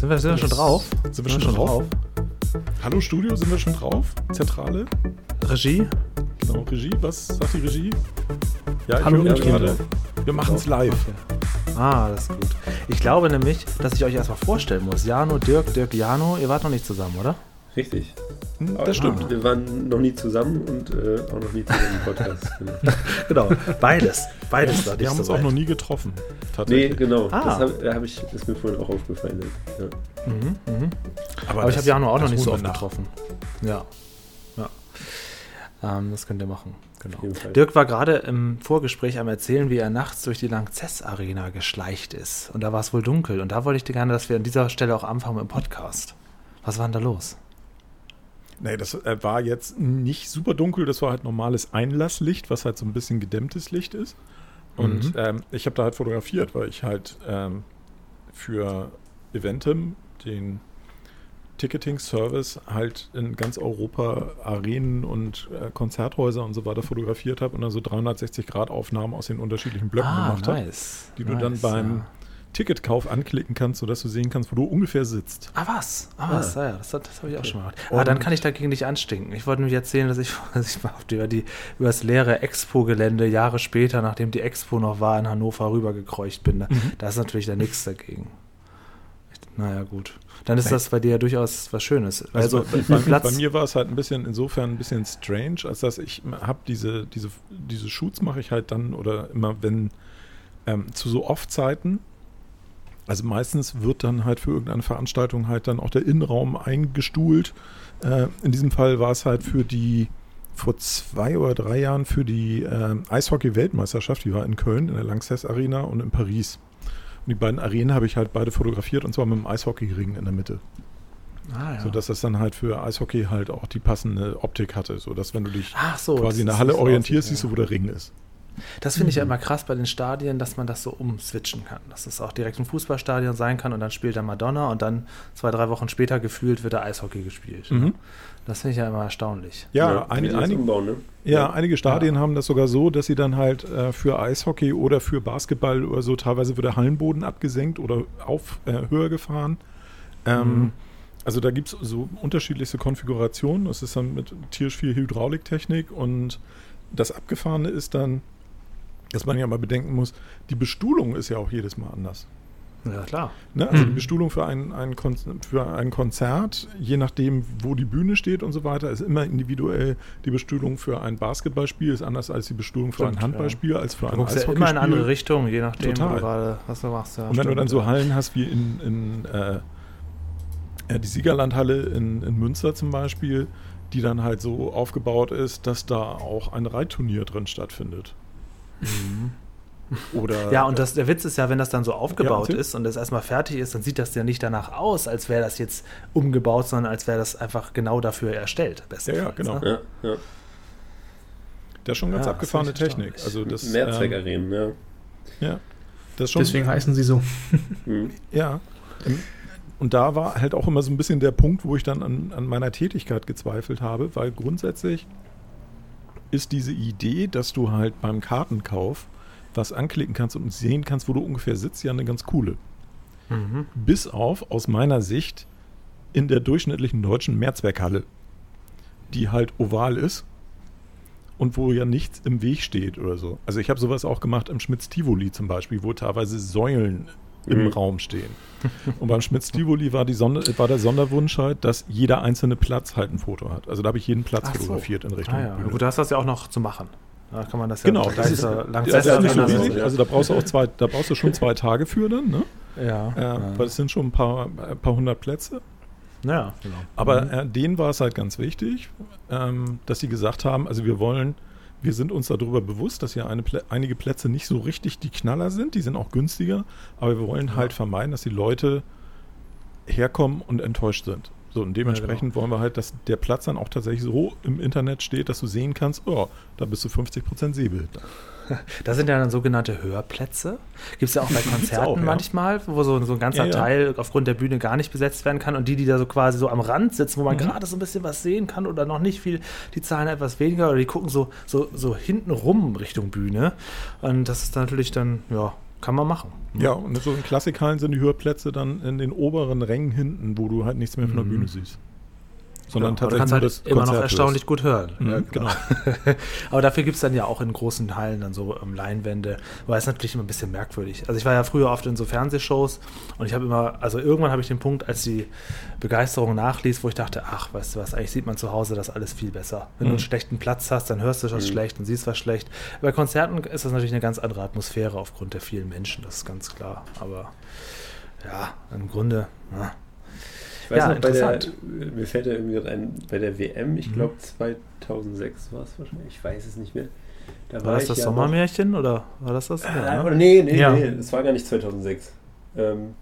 Sind wir, sind wir schon drauf? Sind wir schon drauf? Hallo Studio, sind wir schon drauf? Zentrale? Regie? Genau, Regie. Was sagt die Regie? Ja, Hallo, höre Kinder. gerade. Wir machen es live. Ah, das ist gut. Ich glaube nämlich, dass ich euch erstmal vorstellen muss. Jano, Dirk, Dirk, Jano, ihr wart noch nicht zusammen, oder? Richtig. Hm, Das stimmt. Wir waren noch nie zusammen und äh, auch noch nie zusammen im Podcast. genau. Genau, beides. Beides war Wir haben uns auch noch nie getroffen. nee, genau. Ah. Das hab, da hab ich, ist mir vorhin auch aufgefallen. Ja. Mhm, mhm. Aber, Aber ich habe Jano auch noch nicht so oft nach. getroffen. Ja. Ja. Ähm, das könnt ihr machen. Genau. Dirk war gerade im Vorgespräch am Erzählen, wie er nachts durch die Lanxess Arena geschleicht ist. Und da war es wohl dunkel. Und da wollte ich dir gerne, dass wir an dieser Stelle auch anfangen mit dem Podcast. Was war denn da los? Nee, das äh, war jetzt nicht super dunkel, das war halt normales Einlasslicht, was halt so ein bisschen gedämmtes Licht ist. Und Mhm. ähm, ich habe da halt fotografiert, weil ich halt ähm, für Eventim, den Ticketing-Service, halt in ganz Europa Arenen und äh, Konzerthäuser und so weiter fotografiert habe und dann so 360-Grad-Aufnahmen aus den unterschiedlichen Blöcken gemacht habe, Ah, nice. die du nice, dann beim ja. Ticketkauf anklicken kannst, sodass du sehen kannst, wo du ungefähr sitzt. Ah, was? Ah, was? Ah, ja, das, das habe ich auch schon mal gemacht. Und- Ah, dann kann ich dagegen nicht anstinken. Ich wollte nur erzählen, dass ich, dass ich mal auf die, über, die, über das leere Expo-Gelände Jahre später, nachdem die Expo noch war, in Hannover rübergekreucht bin. Da, Mhm. da ist natürlich da nichts dagegen. Ich, naja, gut. Dann ist das bei dir ja durchaus was Schönes. Also, bei, viel bei, Platz. bei mir war es halt ein bisschen, insofern ein bisschen strange, als dass ich habe diese, diese, diese Shoots mache ich halt dann oder immer, wenn ähm, zu so Off-Zeiten, also meistens wird dann halt für irgendeine Veranstaltung halt dann auch der Innenraum eingestuhlt. Äh, in diesem Fall war es halt für die, vor zwei oder drei Jahren für die äh, Eishockey-Weltmeisterschaft, die war in Köln, in der Lanxess Arena und in Paris. Und die beiden Arenen habe ich halt beide fotografiert und zwar mit dem Eishockeyring in der Mitte. ah, ja. So dass das dann halt für Eishockey halt auch die passende Optik hatte, so dass wenn du dich Ach so. quasi in der Halle orientierst, siehst du, wo der Ring ist. Das finde ich ja immer krass bei den Stadien, dass man das so umswitchen kann. Dass es auch direkt ein Fußballstadion sein kann und dann spielt da Madonna und dann zwei, drei Wochen später gefühlt wird da Eishockey gespielt. Mhm. Das finde ich ja immer erstaunlich. Ja, wie ein, einige, umbauen, ne? ja, einige Stadien haben das sogar so, dass sie dann halt äh, für Eishockey oder für Basketball oder so, teilweise wird der Hallenboden abgesenkt oder auf äh, höher gefahren. Ähm, Mhm. Also da gibt es so unterschiedlichste Konfigurationen. Das ist dann mit tierisch viel Hydrauliktechnik und das Abgefahrene ist dann, dass man ja mal bedenken muss, die Bestuhlung ist ja auch jedes Mal anders. Ja, klar. Ne? Also Mhm. die Bestuhlung für ein, ein, für ein Konzert, je nachdem, wo die Bühne steht und so weiter, ist immer individuell. Die Bestuhlung für ein Basketballspiel ist anders als die Bestuhlung für Stimmt, ein Handballspiel, als für Du ein guckst ja Eishockeyspiel. immer in eine andere Richtung, je nachdem, wo Total. du gerade, was du machst. Ja, Und wenn du stimmt, dann so ja. Hallen hast wie in, in äh, ja, die Siegerlandhalle in, in Münster zum Beispiel, die dann halt so aufgebaut ist, dass da auch ein Reitturnier drin stattfindet. Oder Mhm. Ja, und das, der Witz ist ja, wenn das dann so aufgebaut erzähl. ist und das erstmal fertig ist, dann sieht das ja nicht danach aus, als wäre das jetzt umgebaut, sondern als wäre das einfach genau dafür erstellt. Ja, ja, genau. Ne? Ja, ja. das ist schon ganz Ja, abgefahrene Technik. Also das, ähm, Mehrzweckarenen, ja. ja, das ist schon, Deswegen heißen sie so. Mhm. Ja. Ähm, Und da war halt auch immer so ein bisschen der Punkt, wo ich dann an, an meiner Tätigkeit gezweifelt habe, weil grundsätzlich ist diese Idee, dass du halt beim Kartenkauf was anklicken kannst und sehen kannst, wo du ungefähr sitzt, ja eine ganz coole. Mhm. Bis auf, aus meiner Sicht, in der durchschnittlichen deutschen Mehrzweckhalle, die halt oval ist und wo ja nichts im Weg steht oder so. Also ich habe sowas auch gemacht im Schmitz-Tivoli zum Beispiel, wo teilweise Säulen im Mhm. Raum stehen. Und beim Schmitz-Tivoli war, war der Sonderwunsch halt, dass jeder einzelne Platz halt ein Foto hat. Also da habe ich jeden Platz Ach so. fotografiert in Richtung Ah, ja. Bühne. Gut, da hast du das ja auch noch zu machen. Da kann man das ja Genau, gleich das ist, zur das ist nicht so riesig. Also da brauchst du auch zwei, da brauchst du schon zwei Tage für dann, ne? Ja. Äh, ja. Weil es sind schon ein paar, ein paar hundert Plätze. ja, genau. Aber Mhm. äh, denen war es halt ganz wichtig, ähm, dass sie gesagt haben, also wir wollen, wir sind uns darüber bewusst, dass ja eine, einige Plätze nicht so richtig die Knaller sind, die sind auch günstiger, aber wir wollen halt vermeiden, dass die Leute herkommen und enttäuscht sind. So, und dementsprechend wollen wir halt, dass der Platz dann auch tatsächlich so im Internet steht, dass du sehen kannst, oh, da bist du 50% Sehbild. Da sind ja dann sogenannte Hörplätze. Gibt es ja auch bei Konzerten auch, ja. manchmal, wo so, so ein ganzer Ja, ja. Teil aufgrund der Bühne gar nicht besetzt werden kann und die, die da so quasi so am Rand sitzen, wo man Mhm. gerade so ein bisschen was sehen kann oder noch nicht viel, die zahlen etwas weniger oder die gucken so, so, so hinten rum Richtung Bühne. Und das ist dann natürlich dann, ja, kann man machen. Ja, und so in Klassikhallen sind die Hörplätze dann in den oberen Rängen hinten, wo du halt nichts mehr von der Mhm. Bühne siehst. Sondern Ja, aber du tatsächlich kannst halt das immer noch erstaunlich gut hören. Mhm, genau. Aber dafür gibt es dann ja auch in großen Hallen dann so ähm, Leinwände. Aber es natürlich immer ein bisschen merkwürdig. Also ich war ja früher oft in so Fernsehshows und ich habe immer, also irgendwann habe ich den Punkt, als die Begeisterung nachließ, wo ich dachte, ach, weißt du was, eigentlich sieht man zu Hause das alles viel besser. Wenn du Mhm. einen schlechten Platz hast, dann hörst du was Mhm. schlecht und siehst was schlecht. Bei Konzerten ist das natürlich eine ganz andere Atmosphäre aufgrund der vielen Menschen, das ist ganz klar. Aber ja, im Grunde, ja. Ich weiß Ja, noch, bei der, mir fällt ja irgendwie ein, bei der WM, ich Mhm. glaube 2006 war es wahrscheinlich, ich weiß es nicht mehr. Da War das ich das ja Sommermärchen oder war das das? Noch, Ja, ne? nee, nee, Ja. nee, das war gar nicht 2006. Ähm,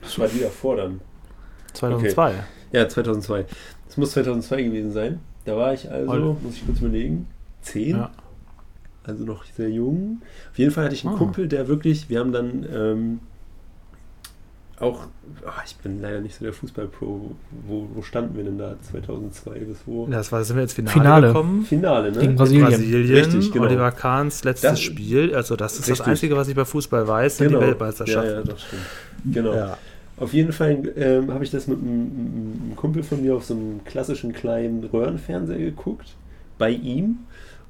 das war die davor dann. 2002. Ja, 2002. Das muss 2002 gewesen sein. Da war ich also, Alter. muss ich kurz überlegen, 10. Ja. Also noch sehr jung. Auf jeden Fall hatte ich einen Ah. Kumpel, der wirklich, wir haben dann ähm, auch, ah, ich bin leider nicht so der Fußballpro, wo, wo standen wir denn da 2002 bis wo? Das war, sind wir ins Finale, Finale. gekommen. Finale, ne? Gegen Brasilien. Brasilien, Richtig, genau. Oliver Kahns letztes Das- Spiel. Also das ist das Richtig. Einzige, was ich bei Fußball weiß, sind Genau. die Weltmeisterschaften. Ja, ja, das stimmt. Genau. Ja. Auf jeden Fall ähm, habe ich das mit einem, mit einem Kumpel von mir auf so einem klassischen kleinen Röhrenfernseher geguckt, bei ihm.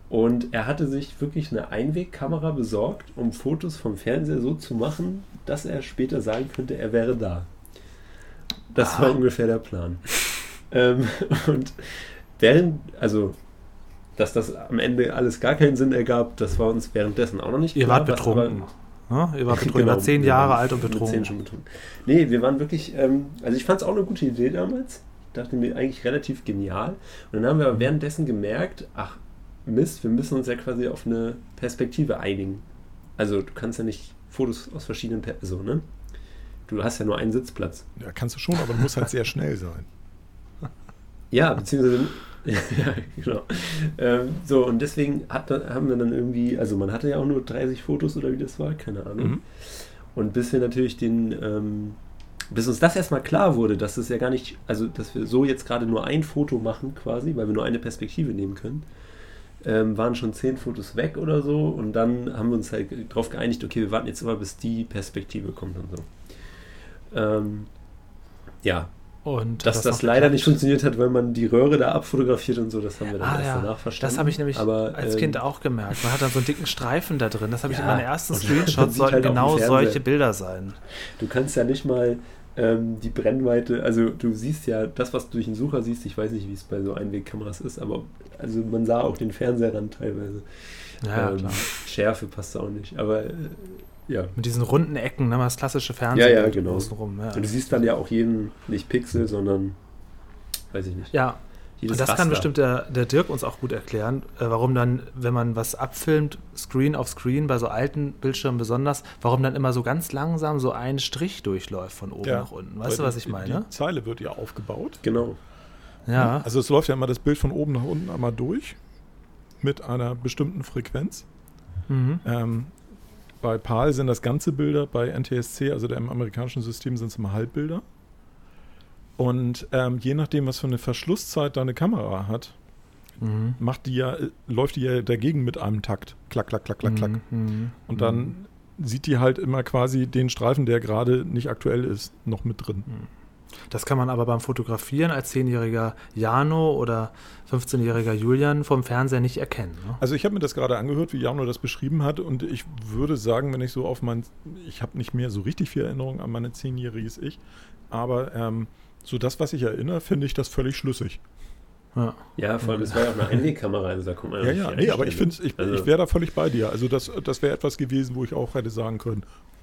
Und er hatte sich wirklich eine Einwegkamera besorgt, um Fotos vom Fernseher so zu machen, dass er später sagen könnte, er wäre da. Das Ah. war ungefähr der Plan. ähm, und während, also, dass das am Ende alles gar keinen Sinn ergab, das war uns währenddessen auch noch nicht Ihr klar. wart was aber- betrunken. Ne? Ihr wart betrunken. Ihr Genau, wart zehn Jahre alt und betrunken. zehn schon betrunken. Nee, wir waren wirklich, ähm, also ich fand es auch eine gute Idee damals. Dachte mir eigentlich relativ genial. Und dann haben wir aber währenddessen gemerkt, ach Mist, wir müssen uns ja quasi auf eine Perspektive einigen. Also du kannst ja nicht Fotos aus verschiedenen, per so, ne? Du hast ja nur einen Sitzplatz. Ja, kannst du schon, aber du musst halt sehr schnell sein. Ja, beziehungsweise. ja, genau. Ähm, so, und deswegen hat, haben wir dann irgendwie, also man hatte ja auch nur 30 Fotos oder wie das war, keine Ahnung. Mhm. Und bis wir natürlich den, ähm, bis uns das erstmal klar wurde, dass es ja gar nicht, also dass wir so jetzt gerade nur ein Foto machen quasi, weil wir nur eine Perspektive nehmen können, ähm, waren schon zehn Fotos weg oder so. Und dann haben wir uns halt darauf geeinigt, okay, wir warten jetzt immer, bis die Perspektive kommt und so. Ähm, ja, Und dass das, noch leider geklappt? nicht funktioniert hat, weil man die Röhre da abfotografiert und so, das haben wir dann Ah, erst ja. danach verstanden. Das habe ich nämlich Aber, als ähm, Kind auch gemerkt. Man hat dann so einen dicken Streifen da drin. Das habe ich Ja, in meinen ersten Screenshots sieht sollten halt genau solche Bilder sein. Du kannst ja nicht mal ähm, die Brennweite, also du siehst ja das, was du durch den Sucher siehst, ich weiß nicht, wie es bei so Einwegkameras ist, aber also man sah auch den Fernsehrand teilweise. Ja, Ähm, klar. Schärfe passt auch nicht, aber äh, ja. Mit diesen runden Ecken, ne, das klassische Fernsehen Ja, ja, genau. außenrum. Ja. Und du siehst dann ja auch jeden, nicht Pixel, sondern, weiß ich nicht, ja, jedes und das kann Raster. bestimmt der, der Dirk uns auch gut erklären, äh, warum dann, wenn man was abfilmt, Screen auf Screen, bei so alten Bildschirmen besonders, warum dann immer so ganz langsam so ein Strich durchläuft von oben Ja, nach unten. Weißt du, was ich meine? Die Zeile wird ja aufgebaut. Genau. Ja. Also es läuft ja immer das Bild von oben nach unten einmal durch mit einer bestimmten Frequenz. Mhm. Ähm, bei PAL sind das ganze Bilder, bei NTSC, also der im amerikanischen System, sind es immer Halbbilder. Und ähm, je nachdem, was für eine Verschlusszeit deine Kamera hat, Mhm. macht die ja, läuft die ja dagegen mit einem Takt. Klack, klack, klack, klack, klack. Mhm. Und dann sieht die halt immer quasi den Streifen, der gerade nicht aktuell ist, noch mit drin. Das kann man aber beim Fotografieren als 10-jähriger Jano oder 15-jähriger Julian vom Fernseher nicht erkennen. Ne? Also ich habe mir das gerade angehört, wie Jano das beschrieben hat und ich würde sagen, wenn ich so auf mein, ich habe nicht mehr so richtig viel Erinnerung an meine zehnjähriges Ich, aber ähm, so das, was ich erinnere, finde ich das völlig schlüssig. Ja. Ja, vor allem, es war ja auch eine Einwegkamera, also da kommt man Ja, ja, nee, aber ich finde, ich, Also- ich wäre da völlig bei dir. Also das, das wäre etwas gewesen, wo ich auch hätte sagen können,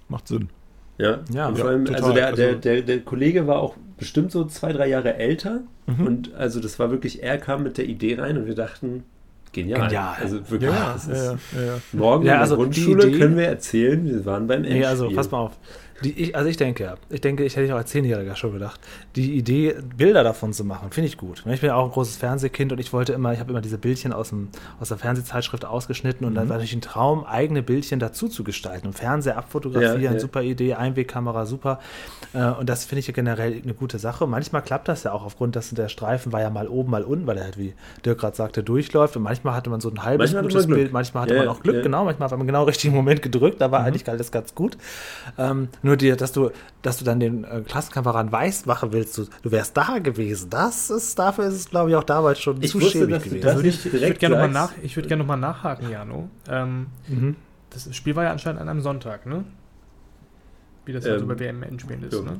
macht Sinn. Ja, Ja, und ja, vor allem, total. also, der, der, Also- der, der Kollege war auch bestimmt so zwei, drei Jahre älter Mhm. und also das war wirklich, er kam mit der Idee rein und wir dachten, genial. Genial. Also Ja, wirklich, ja, das ja, ist, ja, ja, ja. morgen Ja, in also der die Grundschule Idee- können wir erzählen, wir waren beim Nee, Endspiel. also pass mal auf. Die, ich, also ich denke, ja. Ich denke, ich hätte auch als Zehnjähriger schon gedacht, die Idee, Bilder davon zu machen, finde ich gut. Ich bin ja auch ein großes Fernsehkind und ich wollte immer, ich habe immer diese Bildchen aus, dem, aus der Fernsehzeitschrift ausgeschnitten und dann war natürlich ein Traum, eigene Bildchen dazu zu gestalten. Und Fernseher abfotografieren, Ja, ja. super Idee, Einwegkamera, super. Äh, Und das finde ich ja generell eine gute Sache. Manchmal klappt das ja auch aufgrund, dass der Streifen war ja mal oben, mal unten, weil er halt, wie Dirk gerade sagte, durchläuft. Und manchmal hatte man so ein halbes Manchmal gutes. Bild, manchmal hatte Ja, man auch Glück, genau. Manchmal hat man genau richtigen Moment gedrückt, da war Mhm. eigentlich alles ganz gut. Ähm, nur dir, dass du, dass du dann den äh, Klassenkameraden weiß machen willst, du, du wärst da gewesen. Das ist, dafür ist es, glaube ich, auch damals schon Ich zu wusste, schäbig dass du gewesen. das würde ich, ich würde gerne nochmal nach, ich würde gerne noch mal nachhaken, Jano. Ähm, Mhm. das Spiel war ja anscheinend an einem Sonntag, ne? Wie das halt so Ähm, bei WM-Endspielen ist, Ja, ne?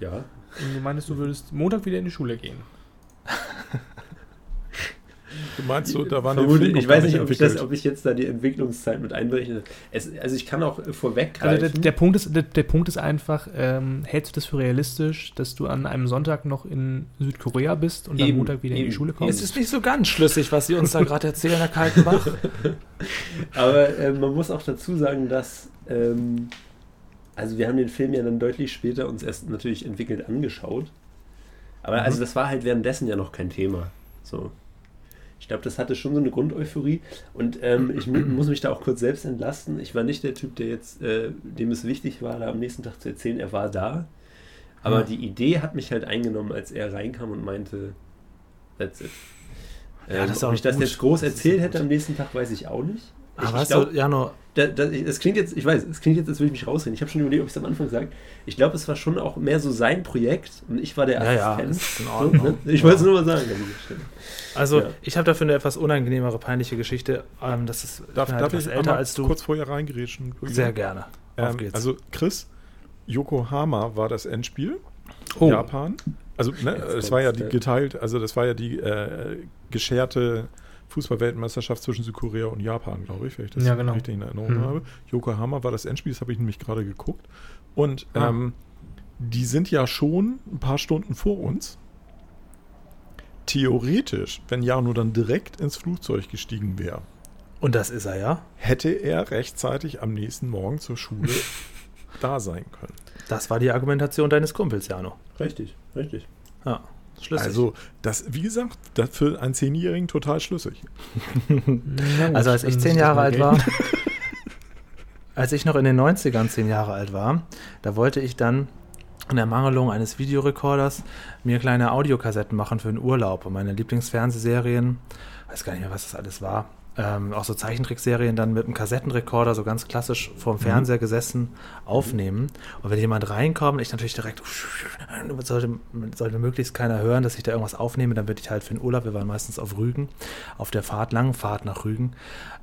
ja. Und du meinst, du würdest Montag wieder in die Schule gehen. Du meinst so, da waren die Vermutlich, Filme ich weiß nicht, ob ich, das, ob ich jetzt da die Entwicklungszeit mit einberechne. Es, also ich kann auch äh, vorweggreifen. Also der, der, Punkt ist, der, der Punkt ist einfach, ähm, hältst du das für realistisch, dass du an einem Sonntag noch in Südkorea bist und am Eben, Montag wieder in eben. die Schule Es kommst? ist nicht so ganz schlüssig, was Sie uns da gerade erzählen, Herr Kaltenbach. Aber äh, man muss auch dazu sagen, dass ähm, also wir haben den Film ja dann deutlich später uns erst natürlich entwickelt angeschaut. Aber Mhm. also das war halt währenddessen ja noch kein Thema. So. Ich glaube, das hatte schon so eine Grundeuphorie. Und ähm, ich mu muss mich da auch kurz selbst entlasten. Ich war nicht der Typ, der jetzt, äh, dem es wichtig war, da am nächsten Tag zu erzählen, er war da. Aber Ja. die Idee hat mich halt eingenommen, als er reinkam und meinte, that's it. Ja, Ähm, das ist ob ich das gut. jetzt groß Das erzählt hätte am nächsten Tag, weiß ich auch nicht. Ich, Aber ich glaub, du, Jano, da, da, es klingt jetzt, ich weiß, es klingt jetzt, als würde ich mich rausreden. Ich habe schon überlegt, ob ich es am Anfang sage. Ich glaube, es war schon auch mehr so sein Projekt und ich war der Ja, ja, Assistent. ist in So, ne? Ich wollte es nur mal sagen. also Ja. ich habe dafür eine etwas unangenehmere, peinliche Geschichte. Ähm, das ist Darf, halt darf ich älter als du. kurz vorher reingerätschen? Sehr gerne. Auf Ähm, geht's. also Chris, Yokohama war das Endspiel. Oh. Japan. Also ne, es war ja die ja. geteilt, also das war ja die äh, gescherte Fußballweltmeisterschaft zwischen Südkorea und Japan, glaube ich, wenn ich das Ja, genau. richtig in Erinnerung Mhm. habe. Yokohama war das Endspiel, das habe ich nämlich gerade geguckt. Und Ah. ähm, die sind ja schon ein paar Stunden vor uns. Theoretisch, wenn Jano dann direkt ins Flugzeug gestiegen wäre, Und das ist er ja. hätte er rechtzeitig am nächsten Morgen zur Schule da sein können. Das war die Argumentation deines Kumpels, Jano. Richtig, richtig. Ja, schlüssig. Also, das, wie gesagt, das für einen Zehnjährigen total schlüssig. Also als ich zehn Jahre alt war, als ich noch in den 90ern zehn Jahre alt war, da wollte ich dann in Ermangelung eines Videorekorders mir kleine Audiokassetten machen für den Urlaub und meine Lieblingsfernsehserien, weiß gar nicht mehr, was das alles war, ähm, auch so Zeichentrickserien dann mit einem Kassettenrekorder so ganz klassisch vorm Fernseher gesessen aufnehmen. Und wenn jemand reinkommt, ich natürlich direkt sollte, sollte möglichst keiner hören, dass ich da irgendwas aufnehme, dann würde ich halt für den Urlaub, wir waren meistens auf Rügen, auf der Fahrt, langen Fahrt nach Rügen,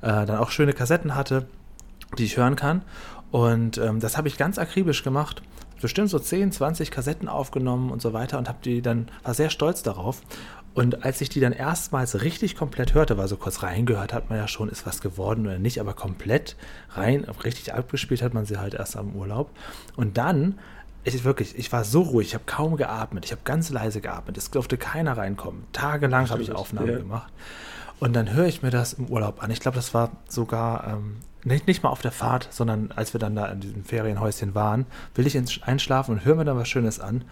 äh, dann auch schöne Kassetten hatte, die ich hören kann. Und ähm, das habe ich ganz akribisch gemacht. Bestimmt so 10, 20 Kassetten aufgenommen und so weiter und habe die dann, war sehr stolz darauf. Und als ich die dann erstmals richtig komplett hörte, weil so kurz reingehört hat man ja schon, ist was geworden oder nicht, aber komplett rein, richtig abgespielt hat man sie halt erst am Urlaub. Und dann, ich wirklich, ich war so ruhig, ich habe kaum geatmet, ich habe ganz leise geatmet, es durfte keiner reinkommen. Tagelang habe ich Aufnahmen ja. gemacht. Und dann höre ich mir das im Urlaub an. Ich glaube, das war sogar ähm, nicht, nicht mal auf der Fahrt, sondern als wir dann da in diesem Ferienhäuschen waren, will ich ins- einschlafen und höre mir dann was Schönes an.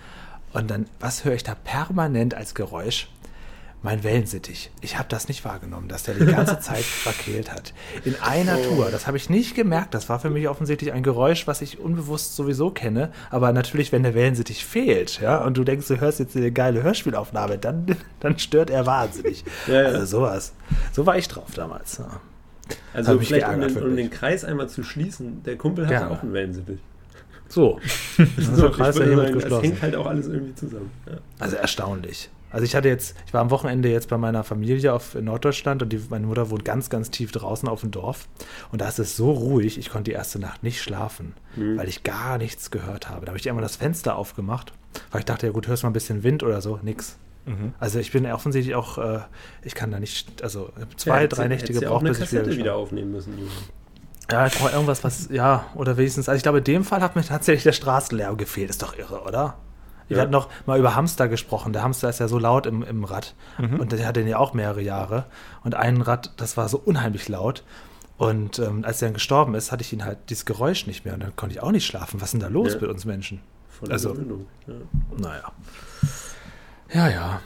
Und dann, was höre ich da permanent als Geräusch? Mein Wellensittich. Ich habe das nicht wahrgenommen, dass der die ganze Zeit verkehlt hat. In einer Tour. Das habe ich nicht gemerkt. Das war für mich offensichtlich ein Geräusch, was ich unbewusst sowieso kenne. Aber natürlich, wenn der Wellensittich fehlt, ja, und du denkst, du hörst jetzt eine geile Hörspielaufnahme, dann, dann stört er wahnsinnig. Ja, ja. Also sowas. So war ich drauf damals. Ja. Also vielleicht, um den, um den Kreis einmal zu schließen, der Kumpel hatte Gerne. auch einen Wellensittich. So. Das ist So, Kreis ja hiermit sagen, das geschlossen. hängt halt auch alles irgendwie zusammen. Ja. Also erstaunlich. Also ich hatte jetzt, ich war am Wochenende jetzt bei meiner Familie auf, in Norddeutschland und die, meine Mutter wohnt ganz, ganz tief draußen auf dem Dorf. Und da ist es so ruhig, ich konnte die erste Nacht nicht schlafen, Mhm. weil ich gar nichts gehört habe. Da habe ich einmal das Fenster aufgemacht, weil ich dachte, ja gut, hörst mal ein bisschen Wind oder so, nix. Mhm. Also ich bin offensichtlich auch, äh, ich kann da nicht, also zwei, Ja, drei Nächte ja gebraucht, bis ich wieder wieder aufnehmen müssen. Ja, ich brauche irgendwas, was, ja, oder wenigstens, also ich glaube, in dem Fall hat mir tatsächlich der Straßenlärm gefehlt. Ist doch irre, oder? Wir Ja. hatten noch mal über Hamster gesprochen. Der Hamster ist ja so laut im, im Rad. Mhm. Und der hatte den ja auch mehrere Jahre. Und ein Rad, das war so unheimlich laut. Und ähm, als er dann gestorben ist, hatte ich ihn halt dieses Geräusch nicht mehr und dann konnte ich auch nicht schlafen. Was ist denn da los Ja. mit uns Menschen? Von Also- Gewöhnung. Ja. Naja. Ja, ja.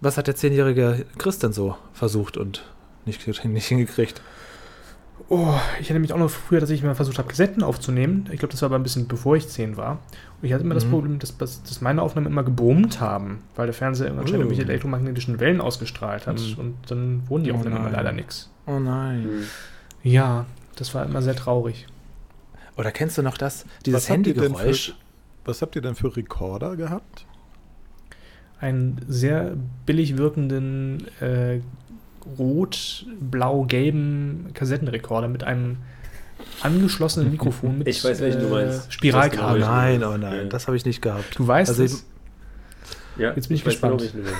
Was hat der zehnjährige Chris denn so versucht und nicht, nicht hingekriegt? Oh, ich erinnere mich auch noch früher, dass ich mal versucht habe, Kassetten aufzunehmen. Ich glaube, das war aber ein bisschen bevor ich 10 war. Und ich hatte immer das Mhm. Problem, dass, dass meine Aufnahmen immer gebrummt haben, weil der Fernseher irgendwann schon Oh. irgendwelche elektromagnetischen Wellen ausgestrahlt hat. Mhm. Und dann wurden die Oh Aufnahmen immer nein. leider nichts. Oh nein. Hm. Ja, das war immer sehr traurig. Oder kennst du noch das, dieses Handygeräusch? Was habt ihr denn für Rekorder gehabt? Einen sehr billig wirkenden äh, rot-blau-gelben Kassettenrekorder mit einem angeschlossenen Mikrofon mit Ich weiß, welchen du meinst. Oh Spiralkabel. Ich weiß nein, genau. oh nein, Ja. das habe ich nicht gehabt. Du weißt Also es. Ja, Jetzt bin ich weiß gespannt. Genau, meinst.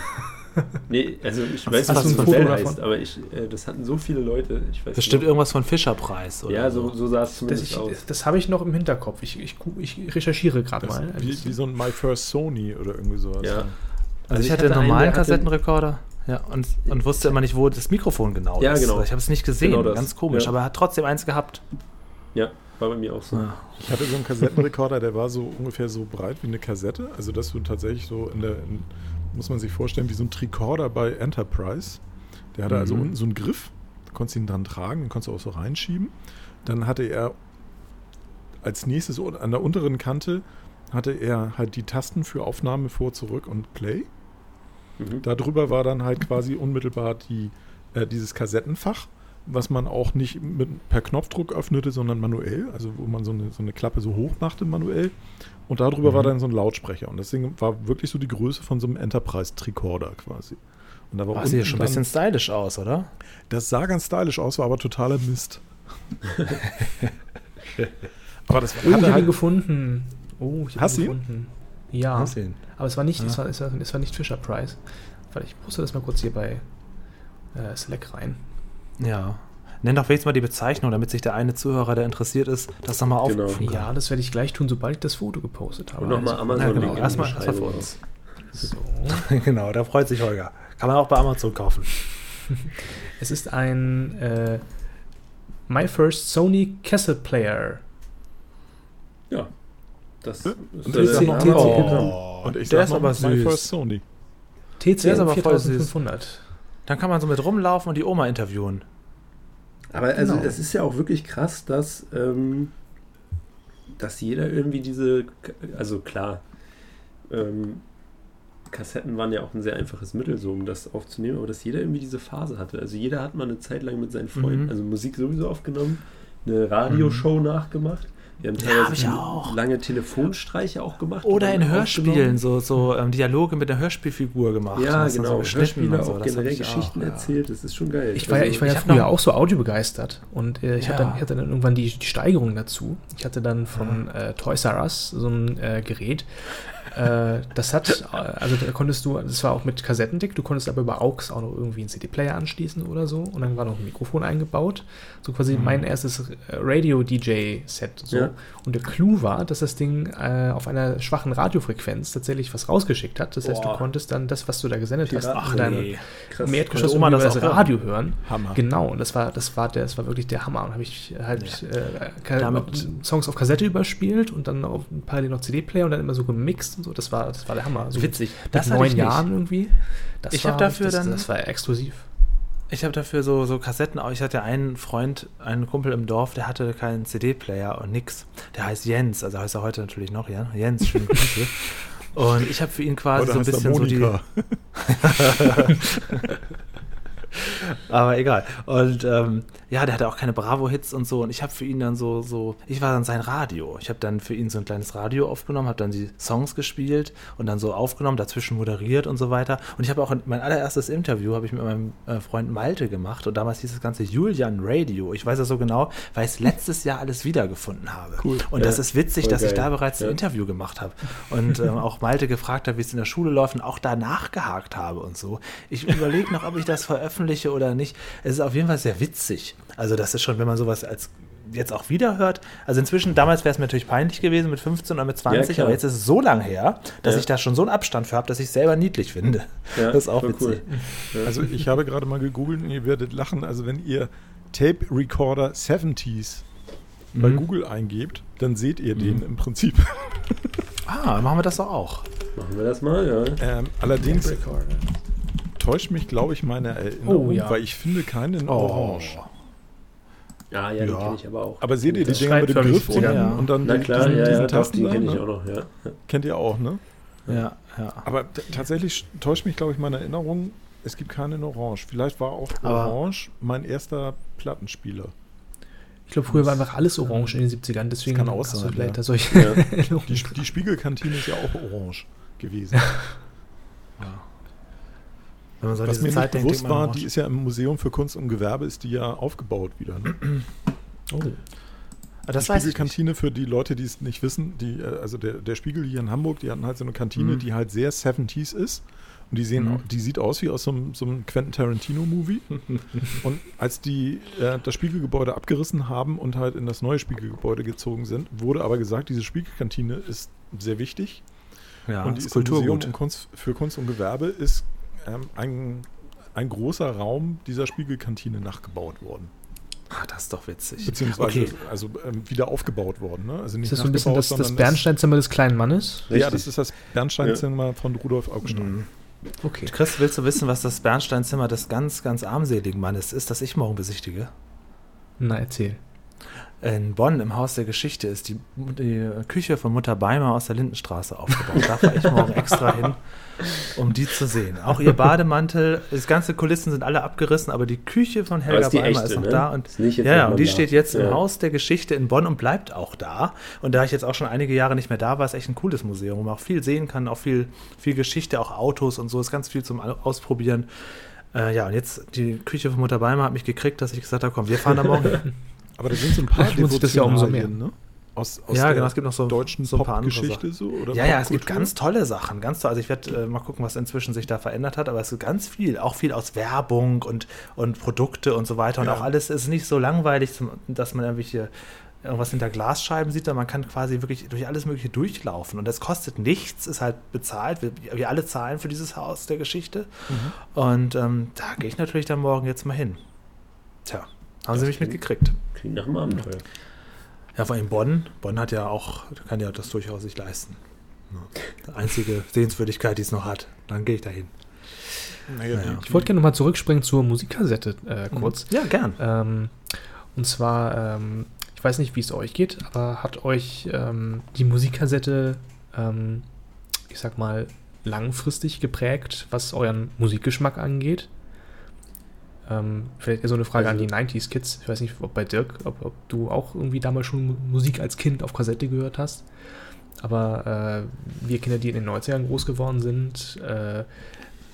nee, also ich weiß hast nicht, du was ein das Modell heißt, aber ich, äh, das hatten so viele Leute. Ich weiß Bestimmt nicht. irgendwas von Fischerpreis oder Ja, so, so sah es Das, zumindest ich, aus. das habe ich noch im Hinterkopf. Ich, ich, ich recherchiere gerade Das, mal. wie, wie so ein My First Sony oder irgendwie sowas. Ja. Also, ich ich hatte einen einen, normalen hatte- Kassettenrekorder ja, und, und wusste immer nicht, wo das Mikrofon genau Ja, ist. genau. Ich habe es nicht gesehen, Genau ganz komisch, Ja. aber er hat trotzdem eins gehabt. ja, war bei mir auch so. Ja. Ich hatte so einen Kassettenrekorder, der war so ungefähr so breit wie eine Kassette. Also dass du tatsächlich so in der, in, muss man sich vorstellen, wie so ein Tricorder bei Enterprise. Der hatte also Mhm. unten so einen Griff, da konntest du ihn dran tragen, den konntest du auch so reinschieben. Dann hatte er als nächstes an der unteren Kante hatte er halt die Tasten für Aufnahme vor, zurück und Play. Mhm. Darüber war dann halt quasi unmittelbar die, äh, dieses Kassettenfach, was man auch nicht mit, per Knopfdruck öffnete, sondern manuell, also wo man so eine, so eine Klappe so hoch machte manuell. Und darüber Mhm. war dann so ein Lautsprecher. Und das Ding war wirklich so die Größe von so einem Enterprise-Tricorder quasi. Und da war Oh, sieht ja schon ein bisschen stylisch aus, oder? das sah ganz stylisch aus, war aber totaler Mist. aber das Oh, ich habe halt, gefunden. Oh, ich habe Hast du ihn gefunden. Ja, ihn? aber es war nicht, es Ja. war, es war, es war nicht Fisher Price. Warte, ich poste das mal kurz hier bei äh, Slack rein. Ja. Nenn doch wenigstens mal die Bezeichnung, damit sich der eine Zuhörer, der interessiert ist, das nochmal Genau. aufrufen kann. Ja, das werde ich gleich tun, sobald ich das Foto gepostet habe. Und nochmal Also, Amazon Ja, genau. Erstmal erstmal für uns. so. genau, da freut sich Holger. Kann man auch bei Amazon kaufen. Es ist ein äh, My First Sony Cassette Player. Ja. Das Und ist ich der sag Name noch- zum Oh. Und ich der sag ist aber süß. First Sony. TCM Der ist aber voll süß. 4500. Dann kann man so mit rumlaufen und die Oma interviewen. Aber also Genau. es ist ja auch wirklich krass, dass, ähm, dass jeder irgendwie diese, also klar, ähm, Kassetten waren ja auch ein sehr einfaches Mittel, so um das aufzunehmen, aber dass jeder irgendwie diese Phase hatte. Also jeder hat mal eine Zeit lang mit seinen Freunden, Mhm. also Musik sowieso aufgenommen, eine Radioshow nachgemacht. Wir haben Ja, teilweise hab ich auch. lange Telefonstreiche auch gemacht. Oder in Hörspielen, so, so ähm, Dialoge mit der Hörspielfigur gemacht. Ja, genau. So Hörspiele so. auch Das hab generell ich Geschichten auch, ja. erzählt. Das ist schon geil. Ich war ja, ich war ja ich hab früher auch so audiobegeistert und äh, ich, Ja. hatte dann, ich hatte dann irgendwann die, die Steigerung dazu. Ich hatte dann von äh, Toys R Us so ein äh, Gerät. Äh, das hat, äh, also da konntest du, das war auch mit Kassettendeck, du konntest aber über AUX auch noch irgendwie einen CD-Player anschließen oder so und dann war noch ein Mikrofon eingebaut. So quasi Mhm. mein erstes äh, Radio-DJ-Set. So. Ja. Und der Clou war, dass das Ding äh, auf einer schwachen Radiofrequenz tatsächlich was rausgeschickt hat. Das heißt, Boah. du konntest dann das, was du da gesendet hast, Piraten- in deinem nee. Im Erdgeschoss Oma über das das auch hören? Radio hören. Hammer. Genau, und das war, das war der, das war wirklich der Hammer. Und habe ich halt äh, Ka- Damit- Songs auf Kassette überspielt und dann auf parallel noch CD-Player und dann immer so gemixt und so. Das war, das war der Hammer. So Witzig. Mit Das hatte neun ich nicht. Jahren irgendwie. Das Ich war, hab dafür das, dann- Das war exklusiv. Ich habe dafür so, so Kassetten, auch. ich hatte einen Freund, einen Kumpel im Dorf, der hatte keinen CD-Player und nix. Der heißt Jens, also heißt er heute natürlich noch, ja. Jens, schöne Grüße. Und ich habe für ihn quasi Oder so ein heißt er bisschen so die. Aber egal. Und ähm, ja, der hatte auch keine Bravo-Hits und so. Und ich habe für ihn dann so, so, ich war dann sein Radio. Ich habe dann für ihn so ein kleines Radio aufgenommen, habe dann die Songs gespielt und dann so aufgenommen, dazwischen moderiert und so weiter. Und ich habe auch mein allererstes Interview habe ich mit meinem äh, Freund Malte gemacht. Und damals hieß das Ganze Julian Radio. Ich weiß das so genau, weil ich es letztes Jahr alles wiedergefunden habe. Cool. Und Ja, das ist witzig, dass ich geil. da bereits ein Ja. Interview gemacht habe. Und ähm, auch Malte gefragt hat, wie es in der Schule läuft und auch da nachgehakt habe und so. Ich überlege noch, ob ich das veröffentliche oder nicht. Es ist auf jeden Fall sehr witzig. Also das ist schon, wenn man sowas als jetzt auch wieder hört. Also inzwischen, damals wäre es mir natürlich peinlich gewesen mit 15 oder mit 20, klar. aber jetzt ist es so lang her, dass Ja. ich da schon so einen Abstand für habe, dass ich es selber niedlich finde. Ja, das ist auch witzig. Ja. Also ich habe gerade mal gegoogelt und ihr werdet lachen. Also wenn ihr Tape Recorder 70s bei Mhm. Google eingebt, dann seht ihr den Mhm. im Prinzip. Ah, machen wir das doch auch. Machen wir das mal, ja. Ähm, allerdings. Täuscht mich, glaube ich, meine Erinnerung, Oh, ja. weil ich finde keinen in Oh. Orange. Ah, ja, den Ja. kenne ich aber auch. Aber seht ihr die Dinger mit dem Griff unten ja. und dann Na die- klar, diesen, ja, diesen ja, Tasten da, kenne ich auch noch, ja. Kennt ihr auch, ne? Ja, ja. Aber tatsächlich täuscht mich, glaube ich, meine Erinnerung, es gibt keinen in Orange. Vielleicht war auch Aber- Orange mein erster Plattenspieler. Ich glaube, früher war einfach alles orange in den 70ern, deswegen Das kann auch sein, vielleicht ja. solche Ja. Die, die Spiegelkantine ist ja auch orange gewesen. Wenn man so Was mir nicht Zeit denkt, bewusst denkt man war, die ist ja im Museum für Kunst und Gewerbe, ist die ja aufgebaut wieder. Ne? Oh. Ah, das die weiß ich nicht. Spiegelkantine für die Leute, die es nicht wissen, die, äh, also der, der Spiegel hier in Hamburg, die hatten halt so eine Kantine, Mhm. die halt sehr 70s ist. Und die sehen, Mhm. die sieht aus wie aus so einem, so einem Quentin Tarantino-Movie. und als die äh, das Spiegelgebäude abgerissen haben und halt in das neue Spiegelgebäude gezogen sind, wurde aber gesagt, diese Spiegelkantine ist sehr wichtig. Ja, und die ist Museum Kulturgut. und Kunst, für Kunst und Gewerbe ist ähm, ein, ein großer Raum dieser Spiegelkantine nachgebaut worden. Ah, das ist doch witzig. Beziehungsweise Okay. also, ähm, wieder aufgebaut worden. Ne? Also nicht Ist das so ein bisschen das, das Bernsteinzimmer des kleinen Mannes? Ja, das ist das Bernsteinzimmer von Rudolf Augstein. Mhm. Okay. Chris, willst du wissen, was das Bernsteinzimmer des ganz, ganz armseligen Mannes ist, das ich morgen besichtige? Na, erzähl. In Bonn im Haus der Geschichte ist die, die Küche von Mutter Beimer aus der Lindenstraße aufgebaut. Da fahre ich morgen extra hin, um die zu sehen. Auch ihr Bademantel, das ganze Kulissen sind alle abgerissen, aber die Küche von Helga ist Beimer echte, ist noch ne? da. Und, ja, ja, und die da. steht jetzt im Ja. Haus der Geschichte in Bonn und bleibt auch da. Und da ich jetzt auch schon einige Jahre nicht mehr da war, ist echt ein cooles Museum, wo man auch viel sehen kann, auch viel, viel Geschichte, auch Autos und so, ist ganz viel zum Ausprobieren. Äh, ja, und jetzt die Küche von Mutter Beimer hat mich gekriegt, dass ich gesagt habe, komm, wir fahren da morgen hin. Aber da sind so ein paar Lohnt sich das ja umso mehr. Ne? Aus, aus Ja, genau, es gibt noch so- deutschen so ein paar andere Pop-Geschichte so, oder Ja, ja, es gibt ganz tolle Sachen, ganz toll. Also ich werde äh, mal gucken, was inzwischen sich da verändert hat, aber es ist ganz viel, auch viel aus Werbung und, und Produkte und so weiter. Und Ja. auch alles ist nicht so langweilig, zum, dass man irgendwelche irgendwas hinter Glasscheiben sieht, sondern man kann quasi wirklich durch alles Mögliche durchlaufen. Und das kostet nichts, ist halt bezahlt. Wir, wir alle zahlen für dieses Haus der Geschichte. Mhm. Und ähm, da gehe ich natürlich dann morgen jetzt mal hin. Tja, haben sie mich mitgekriegt. Klingt nach einem Abenteuer. Ja, vor allem Bonn. Bonn hat ja auch, kann ja das durchaus sich leisten. Die einzige Sehenswürdigkeit, die es noch hat. Dann gehe ich dahin. Naja, Naja. Ich wollte gerne nochmal zurückspringen zur Musikkassette äh, kurz. Ja, gern. Ähm, und zwar, ähm, ich weiß nicht, wie es euch geht, aber hat euch ähm, die Musikkassette, ähm, ich sag mal, langfristig geprägt, was euren Musikgeschmack angeht? Ähm, vielleicht eher so eine Frage Also- an die 90s-Kids. Ich weiß nicht, ob bei Dirk, ob, ob du auch irgendwie damals schon Mu- Musik als Kind auf Kassette gehört hast. Aber äh, wir Kinder, die in den 90ern groß geworden sind, äh,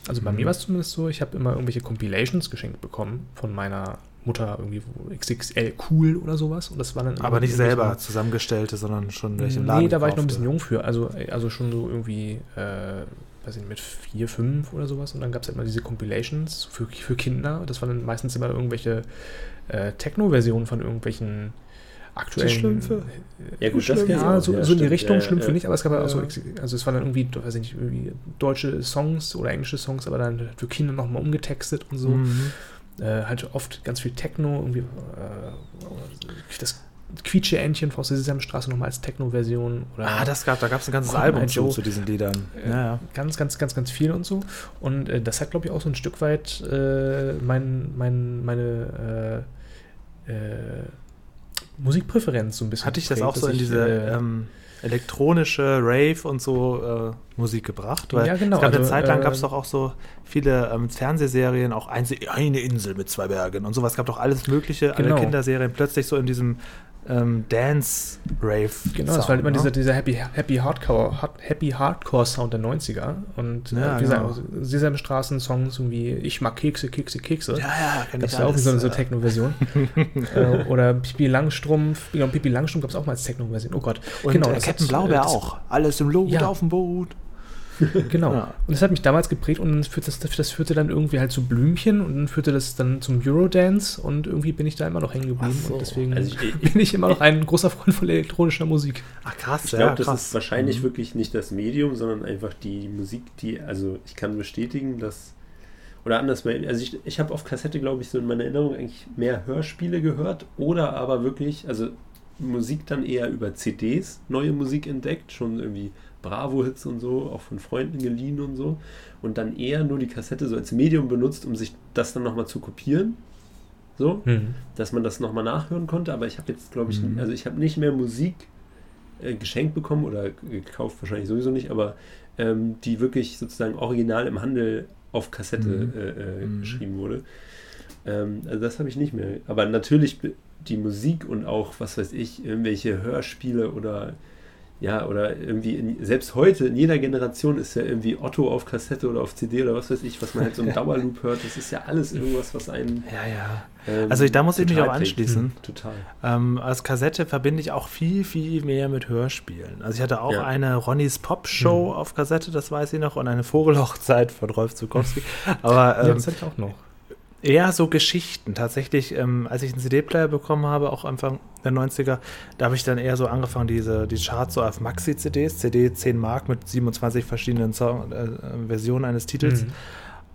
also bei Mhm. mir war es zumindest so, ich habe immer irgendwelche Compilations geschenkt bekommen von meiner Mutter, irgendwie XXL cool oder sowas. Und das war dann Aber nicht selber zusammengestellte, sondern schon welche im Laden Nee, da war ich noch ein bisschen jung für. Also, also schon so irgendwie, äh, weiß ich nicht, mit vier, fünf oder sowas. Und dann gab es halt immer diese Compilations für, für Kinder. Das waren dann meistens immer irgendwelche äh, Techno-Versionen von irgendwelchen aktuellen. Schlümpfe? Ja, gut, das kenn ich Ja, so, Ja, so in die. Richtung, Ja, Schlümpfe ja. nicht, aber es gab ja auch so, also es waren dann irgendwie, weiß ich nicht, irgendwie deutsche Songs oder englische Songs, aber dann für Kinder nochmal umgetextet und so. Mhm. Äh, halt oft ganz viel Techno, irgendwie äh, das Quietsche-Entchen aus der Sesamstraße nochmal als Techno-Version. oder Ah, das gab, da gab es ein ganzes Album zu, zu diesen Liedern. Äh, Ja, ja. Ganz, ganz, ganz, ganz viel und so. Und äh, das hat, glaube ich, auch so ein Stück weit äh, mein, mein, meine äh, äh, Musikpräferenz so ein bisschen. Hatte ich das auch so in diese äh, ähm, elektronische Rave und so Musik gebracht? Weil Ja, genau, Es gab eine also, Zeit lang gab es doch auch so viele ähm, Fernsehserien, auch eine, eine Insel mit zwei Bergen und sowas. Es gab doch alles Mögliche, Genau. alle Kinderserien plötzlich so in diesem ähm, Dance-Rave. Genau, das war halt immer ne? dieser, dieser Happy, Happy Hardcore, Hard- Happy Hardcore Sound der 90er. Und Ja, äh, wie genau. also Sesamstraßen-Songs irgendwie Ich mag Kekse, Kekse, Kekse. Ja, ja, kenn Gab ich ja auch so, so äh, Techno-Version. äh, oder Pipi Langstrumpf. Genau, Pipi Langstrumpf gab es auch mal als Techno-Version. Oh Gott. Und genau, äh, das Captain Blaubeer äh, das- auch. Alles im Lot Ja. auf dem Boot. Genau. Ja. Und das hat mich damals geprägt und das, das führte dann irgendwie halt zu Blümchen und dann führte das dann zum Eurodance und irgendwie bin ich da immer noch hängen geblieben so. und deswegen Also ich- bin ich immer noch ein großer Freund von elektronischer Musik. Ach krass, Ich ja, glaube, das krass. ist wahrscheinlich Mhm. wirklich nicht das Medium, sondern einfach die Musik, die, also ich kann bestätigen, dass, oder anders, also ich, ich habe auf Kassette, glaube ich, so in meiner Erinnerung eigentlich mehr Hörspiele gehört oder aber wirklich, also Musik dann eher über CDs, neue Musik entdeckt, schon irgendwie Bravo-Hits und so, auch von Freunden geliehen und so. Und dann eher nur die Kassette so als Medium benutzt, um sich das dann nochmal zu kopieren. So, Mhm. dass man das nochmal nachhören konnte. Aber ich habe jetzt, glaube ich, Mhm. also ich habe nicht mehr Musik äh, geschenkt bekommen oder gekauft, wahrscheinlich sowieso nicht, aber ähm, die wirklich sozusagen original im Handel auf Kassette Mhm. äh, äh, Mhm. geschrieben wurde. Ähm, also das habe ich nicht mehr. Aber natürlich die Musik und auch, was weiß ich, irgendwelche Hörspiele oder ja, oder irgendwie, in, selbst heute in jeder Generation ist ja irgendwie Otto auf Kassette oder auf CD oder was weiß ich, was man halt so im Dauerloop hört. Das ist ja alles irgendwas, was einen. Ja, ja. ähm, Also ich- da muss ich mich auch anschließen. Hm, Total. Ähm, als Kassette verbinde ich auch viel, viel mehr mit Hörspielen. Also ich hatte auch Ja. eine Ronnys Pop Show auf Kassette, das weiß ich noch, und eine Vogelhochzeit von Rolf Zukowski. Aber Ja, ähm, das hatte ich auch noch. Eher so Geschichten. Tatsächlich, ähm, als ich einen CD-Player bekommen habe, auch Anfang der 90er, da habe ich dann eher so angefangen, diese, die Charts so auf Maxi-CDs, CD 10 Mark mit 27 verschiedenen Song, äh, äh, Versionen eines Titels. Mhm.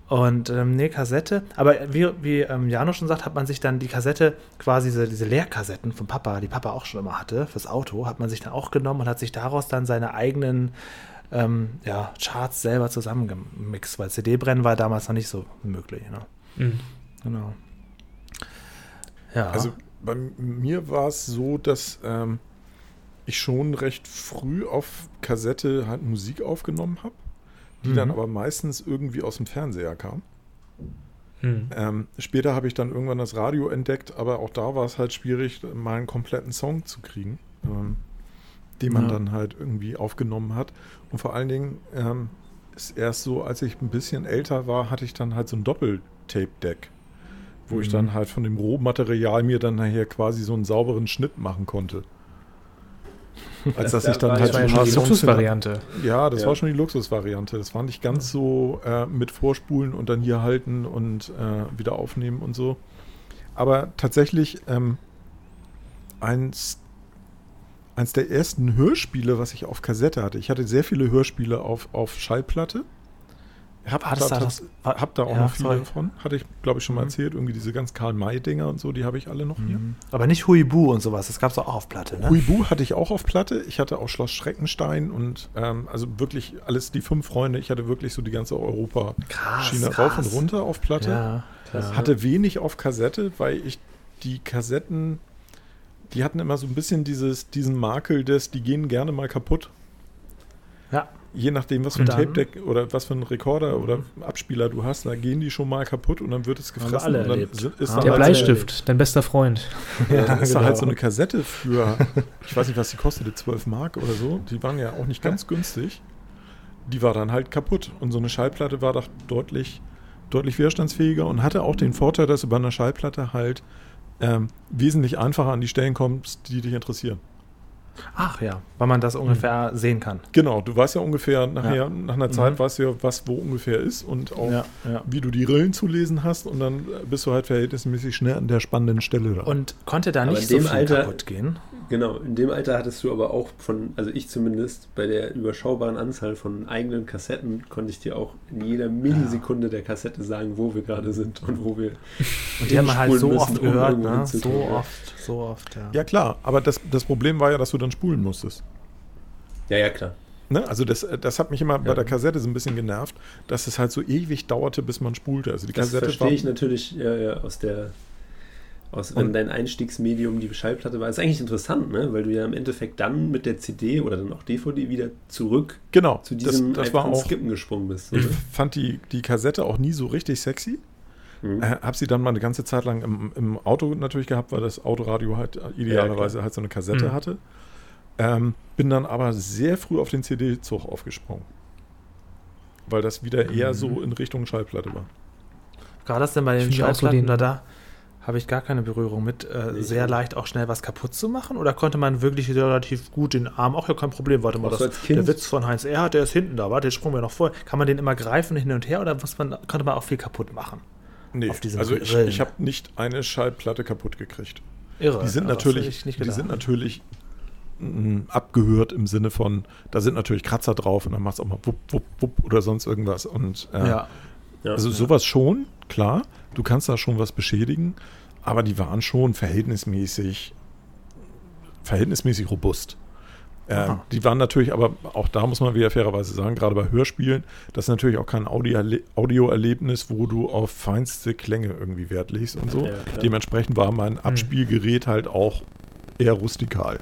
Und ähm, nee, Kassette. Aber wie, wie ähm, Jano schon sagt, hat man sich dann die Kassette, quasi diese, diese Leerkassetten von Papa, die Papa auch schon immer hatte, fürs Auto, hat man sich dann auch genommen und hat sich daraus dann seine eigenen ähm, ja, Charts selber zusammengemixt, weil CD-Brennen war damals noch nicht so möglich. Ne? Mhm. Genau. Ja. Also bei mir war es so, dass ähm, ich schon recht früh auf Kassette halt Musik aufgenommen habe, die Mhm. dann aber meistens irgendwie aus dem Fernseher kam. Mhm. Ähm, später habe ich dann irgendwann das Radio entdeckt, aber auch da war es halt schwierig, mal einen kompletten Song zu kriegen, ähm, den man Ja. dann halt irgendwie aufgenommen hat. Und vor allen Dingen ähm, ist erst so, als ich ein bisschen älter war, hatte ich dann halt so ein Doppeltape-Deck, wo ich Mhm. dann halt von dem Rohmaterial mir dann nachher quasi so einen sauberen Schnitt machen konnte. Als dass Da ich dann halt Das war schon die Luxusvariante. ja, das Ja. war schon die Luxusvariante. Das war nicht ganz so äh, mit Vorspulen und dann hier halten und äh, wieder aufnehmen und so. Aber tatsächlich ähm, eins, eins der ersten Hörspiele, was ich auf Kassette hatte. Ich hatte sehr viele Hörspiele auf, auf Schallplatte. Hab, das da, da tats- das- hab da auch Ja, noch viele sorry. davon. Hatte ich, glaube ich, schon mal Mhm. erzählt. Irgendwie diese ganz Karl-May-Dinger und so, die habe ich alle noch hier. Mhm. Aber nicht Huibu und sowas, das gab es auch auf Platte, ne? Huibu hatte ich auch auf Platte. Ich hatte auch Schloss Schreckenstein und ähm, also wirklich alles, die fünf Freunde. Ich hatte wirklich so die ganze Europa-Schiene rauf und runter auf Platte. Ja. Hatte wenig auf Kassette, weil ich die Kassetten, die hatten immer so ein bisschen dieses, diesen Makel des, die gehen gerne mal kaputt. Ja. Je nachdem, was für ein Tape-Deck oder was für ein Rekorder oder Abspieler du hast, da gehen die schon mal kaputt und dann wird es gefressen. alle und dann erlebt. ist dann Der halt Bleistift, dein bester Freund. ja, dann ist da genau. halt so eine Kassette für, ich weiß nicht, was die kostete, 12 Mark oder so. Die waren ja auch nicht ganz günstig. Die war dann halt kaputt. Und so eine Schallplatte war doch deutlich, deutlich widerstandsfähiger und hatte auch den Vorteil, dass du bei einer Schallplatte halt ähm, wesentlich einfacher an die Stellen kommst, die dich interessieren. Ach ja, weil man das ungefähr sehen kann. Genau, du weißt ja ungefähr nachher, Ja. nach einer Zeit Mhm. weißt du ja, was wo ungefähr ist und auch ja. wie du die Rillen zu lesen hast und dann bist du halt verhältnismäßig schnell an der spannenden Stelle da. Und konnte da nicht in so dem viel Alter- kaputt gehen. Genau, in dem Alter hattest du aber auch von, also ich zumindest, bei der überschaubaren Anzahl von eigenen Kassetten konnte ich dir auch in jeder Millisekunde der Kassette sagen, wo wir gerade sind und wo wir. Und die haben wir halt so hinspulen oft müssen, um gehört, ne? So ja. oft, so oft, ja. ja klar, aber das, das Problem war ja, dass du dann spulen musstest. Ja, ja, klar. Ne? Also das, das hat mich immer bei Ja. der Kassette so ein bisschen genervt, dass es halt so ewig dauerte, bis man spulte. Also die Das Kassette verstehe ich natürlich ja, ja, aus der. Aus, wenn dein Einstiegsmedium die Schallplatte war. ist eigentlich interessant, ne? weil du ja im Endeffekt dann mit der CD oder dann auch DVD wieder zurück genau, zu das, diesem das war einfachen auch. Skippen gesprungen bist. Ich oder? fand die, die Kassette auch nie so richtig sexy. Mhm. Äh, hab sie dann mal eine ganze Zeit lang im, im Auto natürlich gehabt, weil das Autoradio halt idealerweise halt so eine Kassette Mhm. hatte. Ähm, bin dann aber sehr früh auf den CD-Zug aufgesprungen. Weil das wieder eher Mhm. so in Richtung Schallplatte war. War das denn bei den Ich auch so Schallplatten den- da, da habe ich gar keine Berührung mit, äh, Nee, sehr leicht auch schnell was kaputt zu machen? Oder konnte man wirklich relativ gut den Arm, auch ja kein Problem, warte mal, das, der Witz von Heinz Erhardt, der ist hinten da, warte, jetzt sprungen wir noch vor. Kann man den immer greifen hin und her oder muss man, konnte man auch viel kaputt machen? Nee, also ich, Rillen. ich habe nicht eine Schallplatte kaputt gekriegt. Irre. Die sind natürlich, die gedacht. sind natürlich mh, abgehört im Sinne von, da sind natürlich Kratzer drauf und dann macht es auch mal wupp, wupp, wupp oder sonst irgendwas. Und äh, ja. Ja. Also Ja. sowas schon, klar. Du kannst da schon was beschädigen, aber die waren schon verhältnismäßig, verhältnismäßig robust. Ähm, die waren natürlich, aber auch da muss man wieder fairerweise sagen, gerade bei Hörspielen, das ist natürlich auch kein Audio- Audioerlebnis, wo du auf feinste Klänge irgendwie Wert legst und so. Ja. Dementsprechend war mein Abspielgerät halt auch eher rustikal.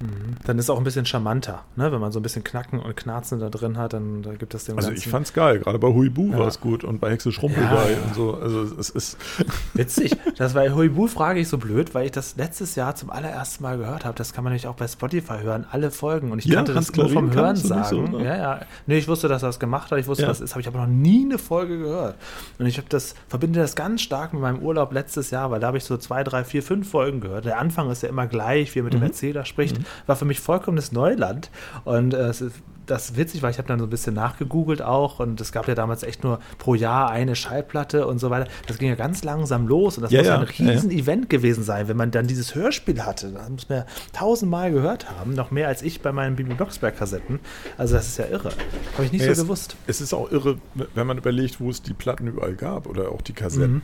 Mhm. Dann ist es auch ein bisschen charmanter, ne? wenn man so ein bisschen Knacken und Knarzen da drin hat, dann da gibt es dem Also Ganzen- ich fand's geil, gerade bei Huibu Ja. war es gut und bei Hexe Schrumpel Ja, und so. Also es ist Witzig. Das war Huibu frage ich so blöd, weil ich das letztes Jahr zum allerersten Mal gehört habe. Das kann man nämlich auch bei Spotify hören, alle Folgen. Und ich Ja, kannte das Hans nur vom Hören sagen. so, ja, ja. Nee, ich wusste, dass er das gemacht hat. Ich wusste, Ja. was ist, habe ich aber noch nie eine Folge gehört. Und ich habe das, verbinde das ganz stark mit meinem Urlaub letztes Jahr, weil da habe ich so zwei, drei, vier, fünf Folgen gehört. Der Anfang ist ja immer gleich, wie er mit Mhm. dem Erzähler spricht. War für mich vollkommenes Neuland. Und äh, es ist das ist witzig, weil ich habe dann so ein bisschen nachgegoogelt auch und es gab ja damals echt nur pro Jahr eine Schallplatte und so weiter. Das ging ja ganz langsam los und das Ja, muss ja ein ja, ja. riesen Event gewesen sein, wenn man dann dieses Hörspiel hatte. Das muss man ja tausendmal gehört haben, noch mehr als ich bei meinen Bibi Blocksberg-Kassetten. Also das ist ja irre. Habe ich nicht Ja, so es- gewusst. Es ist auch irre, wenn man überlegt, wo es die Platten überall gab oder auch die Kassetten.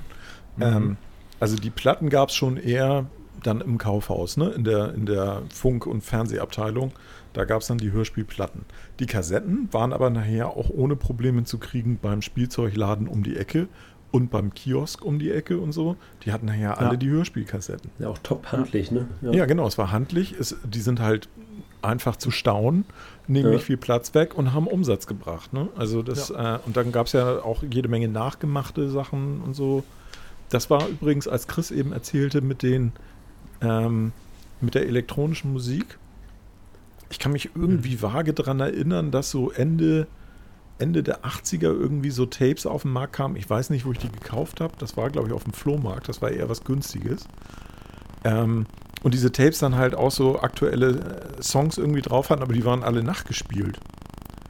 Mhm. Ähm, also die Platten gab es schon eher dann im Kaufhaus, ne? in, der, in der Funk- und Fernsehabteilung. Da gab es dann die Hörspielplatten. Die Kassetten waren aber nachher auch ohne Probleme zu kriegen beim Spielzeugladen um die Ecke und beim Kiosk um die Ecke und so. Die hatten nachher alle Ja. die Hörspielkassetten. Ja, auch top handlich, ne? Ja, genau, es war handlich. Es, die sind halt einfach zu staunen, nehmen Ja. nicht viel Platz weg und haben Umsatz gebracht. Ne? Also das, äh, und dann gab es ja auch jede Menge nachgemachte Sachen und so. Das war übrigens, als Chris eben erzählte, mit den ähm, mit der elektronischen Musik. Ich kann mich irgendwie vage daran erinnern, dass so Ende, Ende der 80er irgendwie so Tapes auf den Markt kamen. Ich weiß nicht, wo ich die gekauft habe. Das war, glaube ich, auf dem Flohmarkt. Das war eher was Günstiges. Ähm, und diese Tapes dann halt auch so aktuelle äh, Songs irgendwie drauf hatten, aber die waren alle nachgespielt.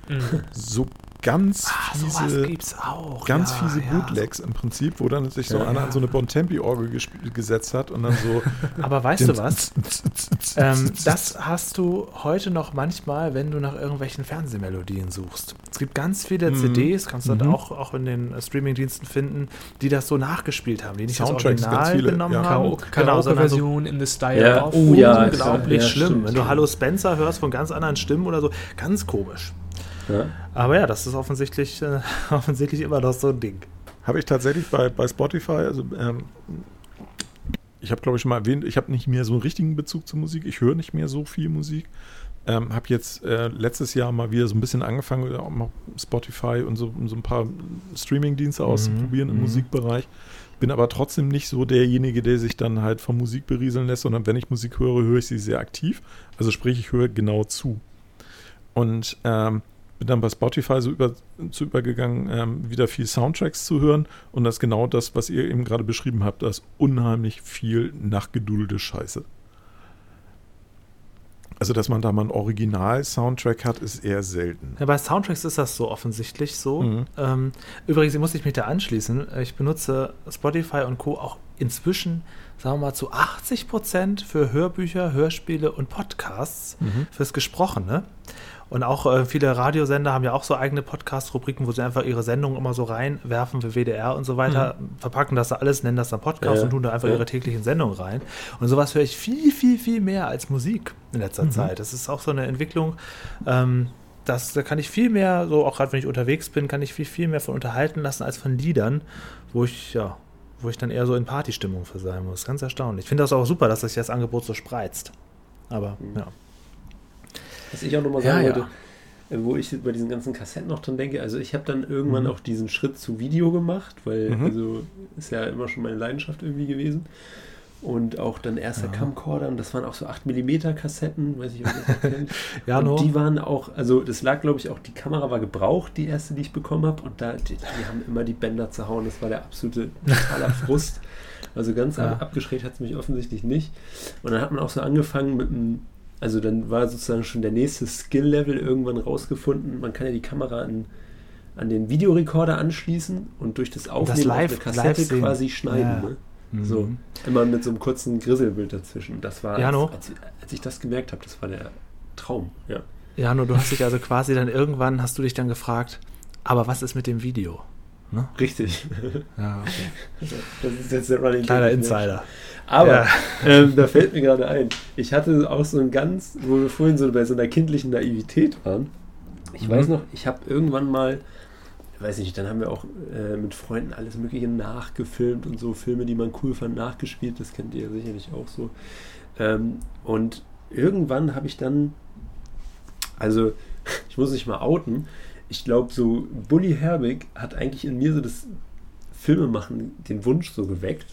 Mhm. So ganz Ah, fiese, gibt's auch. ganz ja, fiese ja. Bootlegs im Prinzip, wo dann sich so Ja. einer an so eine Bontempi-Orgel gesetzt hat und dann so. Aber weißt du was? Ähm, das hast du heute noch manchmal, wenn du nach irgendwelchen Fernsehmelodien suchst. Es gibt ganz viele Mhm. CDs, kannst du dann Mhm. auch, auch in den äh, Streamingdiensten finden, die das so nachgespielt haben, die nicht Soundtracks, das Original viele, genommen ja. haben. Genau, Karaoke-Version in the Style oh ja, unglaublich ja, schlimm. stimmt. Wenn du Hallo Spencer hörst von ganz anderen Stimmen oder so, ganz komisch. Ja. Aber ja, das ist offensichtlich, äh, offensichtlich immer noch so ein Ding. Habe ich tatsächlich bei, bei Spotify, also ähm, ich habe glaube ich schon mal erwähnt, ich habe nicht mehr so einen richtigen Bezug zur Musik, ich höre nicht mehr so viel Musik. Ähm, habe jetzt äh, letztes Jahr mal wieder so ein bisschen angefangen, auch mal Spotify und so, so ein paar Streaming-Dienste auszuprobieren im mhm. Musikbereich. Bin aber trotzdem nicht so derjenige, der sich dann halt von Musik berieseln lässt, sondern wenn ich Musik höre, höre ich sie sehr aktiv. Also sprich, ich höre genau zu. Und ähm, bin dann bei Spotify so über, zu übergegangen, ähm, wieder viel Soundtracks zu hören. Und das ist genau das, was ihr eben gerade beschrieben habt. Da ist unheimlich viel nachgedudelte Scheiße. Also, dass man da mal einen Original-Soundtrack hat, ist eher selten. Ja, bei Soundtracks ist das so offensichtlich so. Mhm. Ähm, übrigens muss ich mich da anschließen. Ich benutze Spotify und Co. auch inzwischen, sagen wir mal, zu 80 Prozent für Hörbücher, Hörspiele und Podcasts Mhm. fürs Gesprochene. Und auch äh, viele Radiosender haben ja auch so eigene Podcast-Rubriken, wo sie einfach ihre Sendungen immer so reinwerfen für WDR und so weiter, verpacken das da alles, nennen das dann Podcast Ja, und tun da einfach ja. ihre täglichen Sendungen rein. Und sowas höre ich viel, viel, viel mehr als Musik in letzter Mhm. Zeit. Das ist auch so eine Entwicklung. Ähm, das, da kann ich viel mehr, so auch gerade wenn ich unterwegs bin, kann ich viel, viel mehr von unterhalten lassen als von Liedern, wo ich, ja, wo ich dann eher so in Partystimmung für sein muss. Ganz erstaunlich. Ich finde das auch super, dass sich das Angebot so spreizt. Aber, Mhm. ja. Was ich auch nochmal sagen ja. wollte, äh, wo ich bei diesen ganzen Kassetten noch dran denke, also ich habe dann irgendwann Mhm. auch diesen Schritt zu Video gemacht, weil Mhm. also ist ja immer schon meine Leidenschaft irgendwie gewesen. Und auch dann erster Ja. Camcorder, und das waren auch so 8mm Kassetten, weiß ich, ob ihr das kennt. Ja, und no. die waren auch, also das lag, glaube ich, auch, die Kamera war gebraucht, die erste, die ich bekommen habe. Und da, die, die haben immer die Bänder zerhauen. Das war der absolute totaler Frust. Also ganz Ja. ab, abgeschreckt hat es mich offensichtlich nicht. Und dann hat man auch so angefangen mit einem, also dann war sozusagen schon der nächste Skill-Level irgendwann rausgefunden. Man kann ja die Kamera an, an den Videorekorder anschließen und durch das Aufnehmen live- auf eine Kassette quasi schneiden. Ja. Ne? Mhm. So, immer mit so einem kurzen Grisselbild dazwischen. Das war, Ja, no. als, als ich das gemerkt habe, das war der Traum. Ja. Ja, nur du hast dich also quasi dann irgendwann, hast du dich dann gefragt, aber was ist mit dem Video? ne? Richtig. Ja, okay. Das ist jetzt der Running Kleiner. Insider. Aber Ja. ähm, da fällt mir gerade ein, ich hatte auch so ein ganz, wo wir vorhin so bei so einer kindlichen Naivität waren. Ich Mhm. weiß noch, ich habe irgendwann mal, weiß nicht, dann haben wir auch äh, mit Freunden alles Mögliche nachgefilmt und so Filme, die man cool fand, nachgespielt. Das kennt ihr sicherlich auch so. Ähm, und irgendwann habe ich dann, also ich muss mich mal outen, ich glaube, so Bully Herbig hat eigentlich in mir so das Filmemachen, den Wunsch so geweckt,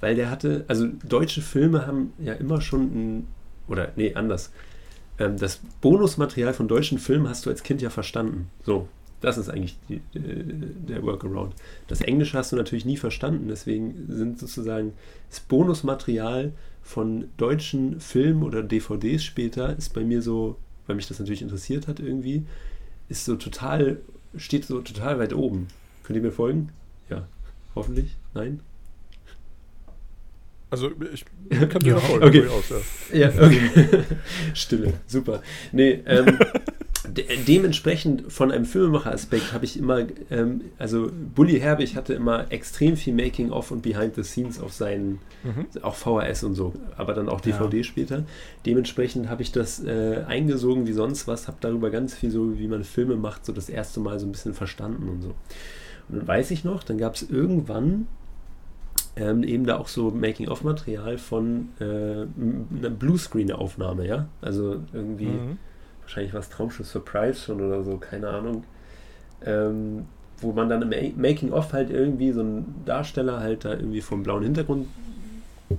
weil der hatte, also deutsche Filme haben ja immer schon ein, oder nee, anders. Ähm, das Bonusmaterial von deutschen Filmen hast du als Kind ja verstanden. So, das ist eigentlich die, äh, der Workaround. Das Englische hast du natürlich nie verstanden, deswegen sind sozusagen das Bonusmaterial von deutschen Filmen oder DVDs später ist bei mir so, weil mich das natürlich interessiert hat irgendwie, ist so total, steht so total weit oben. Könnt ihr mir folgen? Ja, hoffentlich. Nein? Also ich kann dir Ja, ja, folgen. okay. durchaus, ja. Ja, okay. Stille, super. Nee, ähm, de dementsprechend von einem Filmemacher-Aspekt habe ich immer, ähm, also Bully Herbig hatte immer extrem viel Making-of und Behind the Scenes auf seinen, Mhm. auch VHS und so, aber dann auch Ja. DVD später. Dementsprechend habe ich das äh, eingesogen wie sonst was, habe darüber ganz viel so, wie man Filme macht, so das erste Mal so ein bisschen verstanden und so. Und dann weiß ich noch, dann gab es irgendwann ähm, eben da auch so Making-of-Material von äh, einer Bluescreen-Aufnahme, ja? Also irgendwie, Mhm. wahrscheinlich war es Traumschiff Surprise schon oder so, keine Ahnung. Ähm, wo man dann im Ma- Making-of halt irgendwie so einen Darsteller halt da irgendwie vom blauen Hintergrund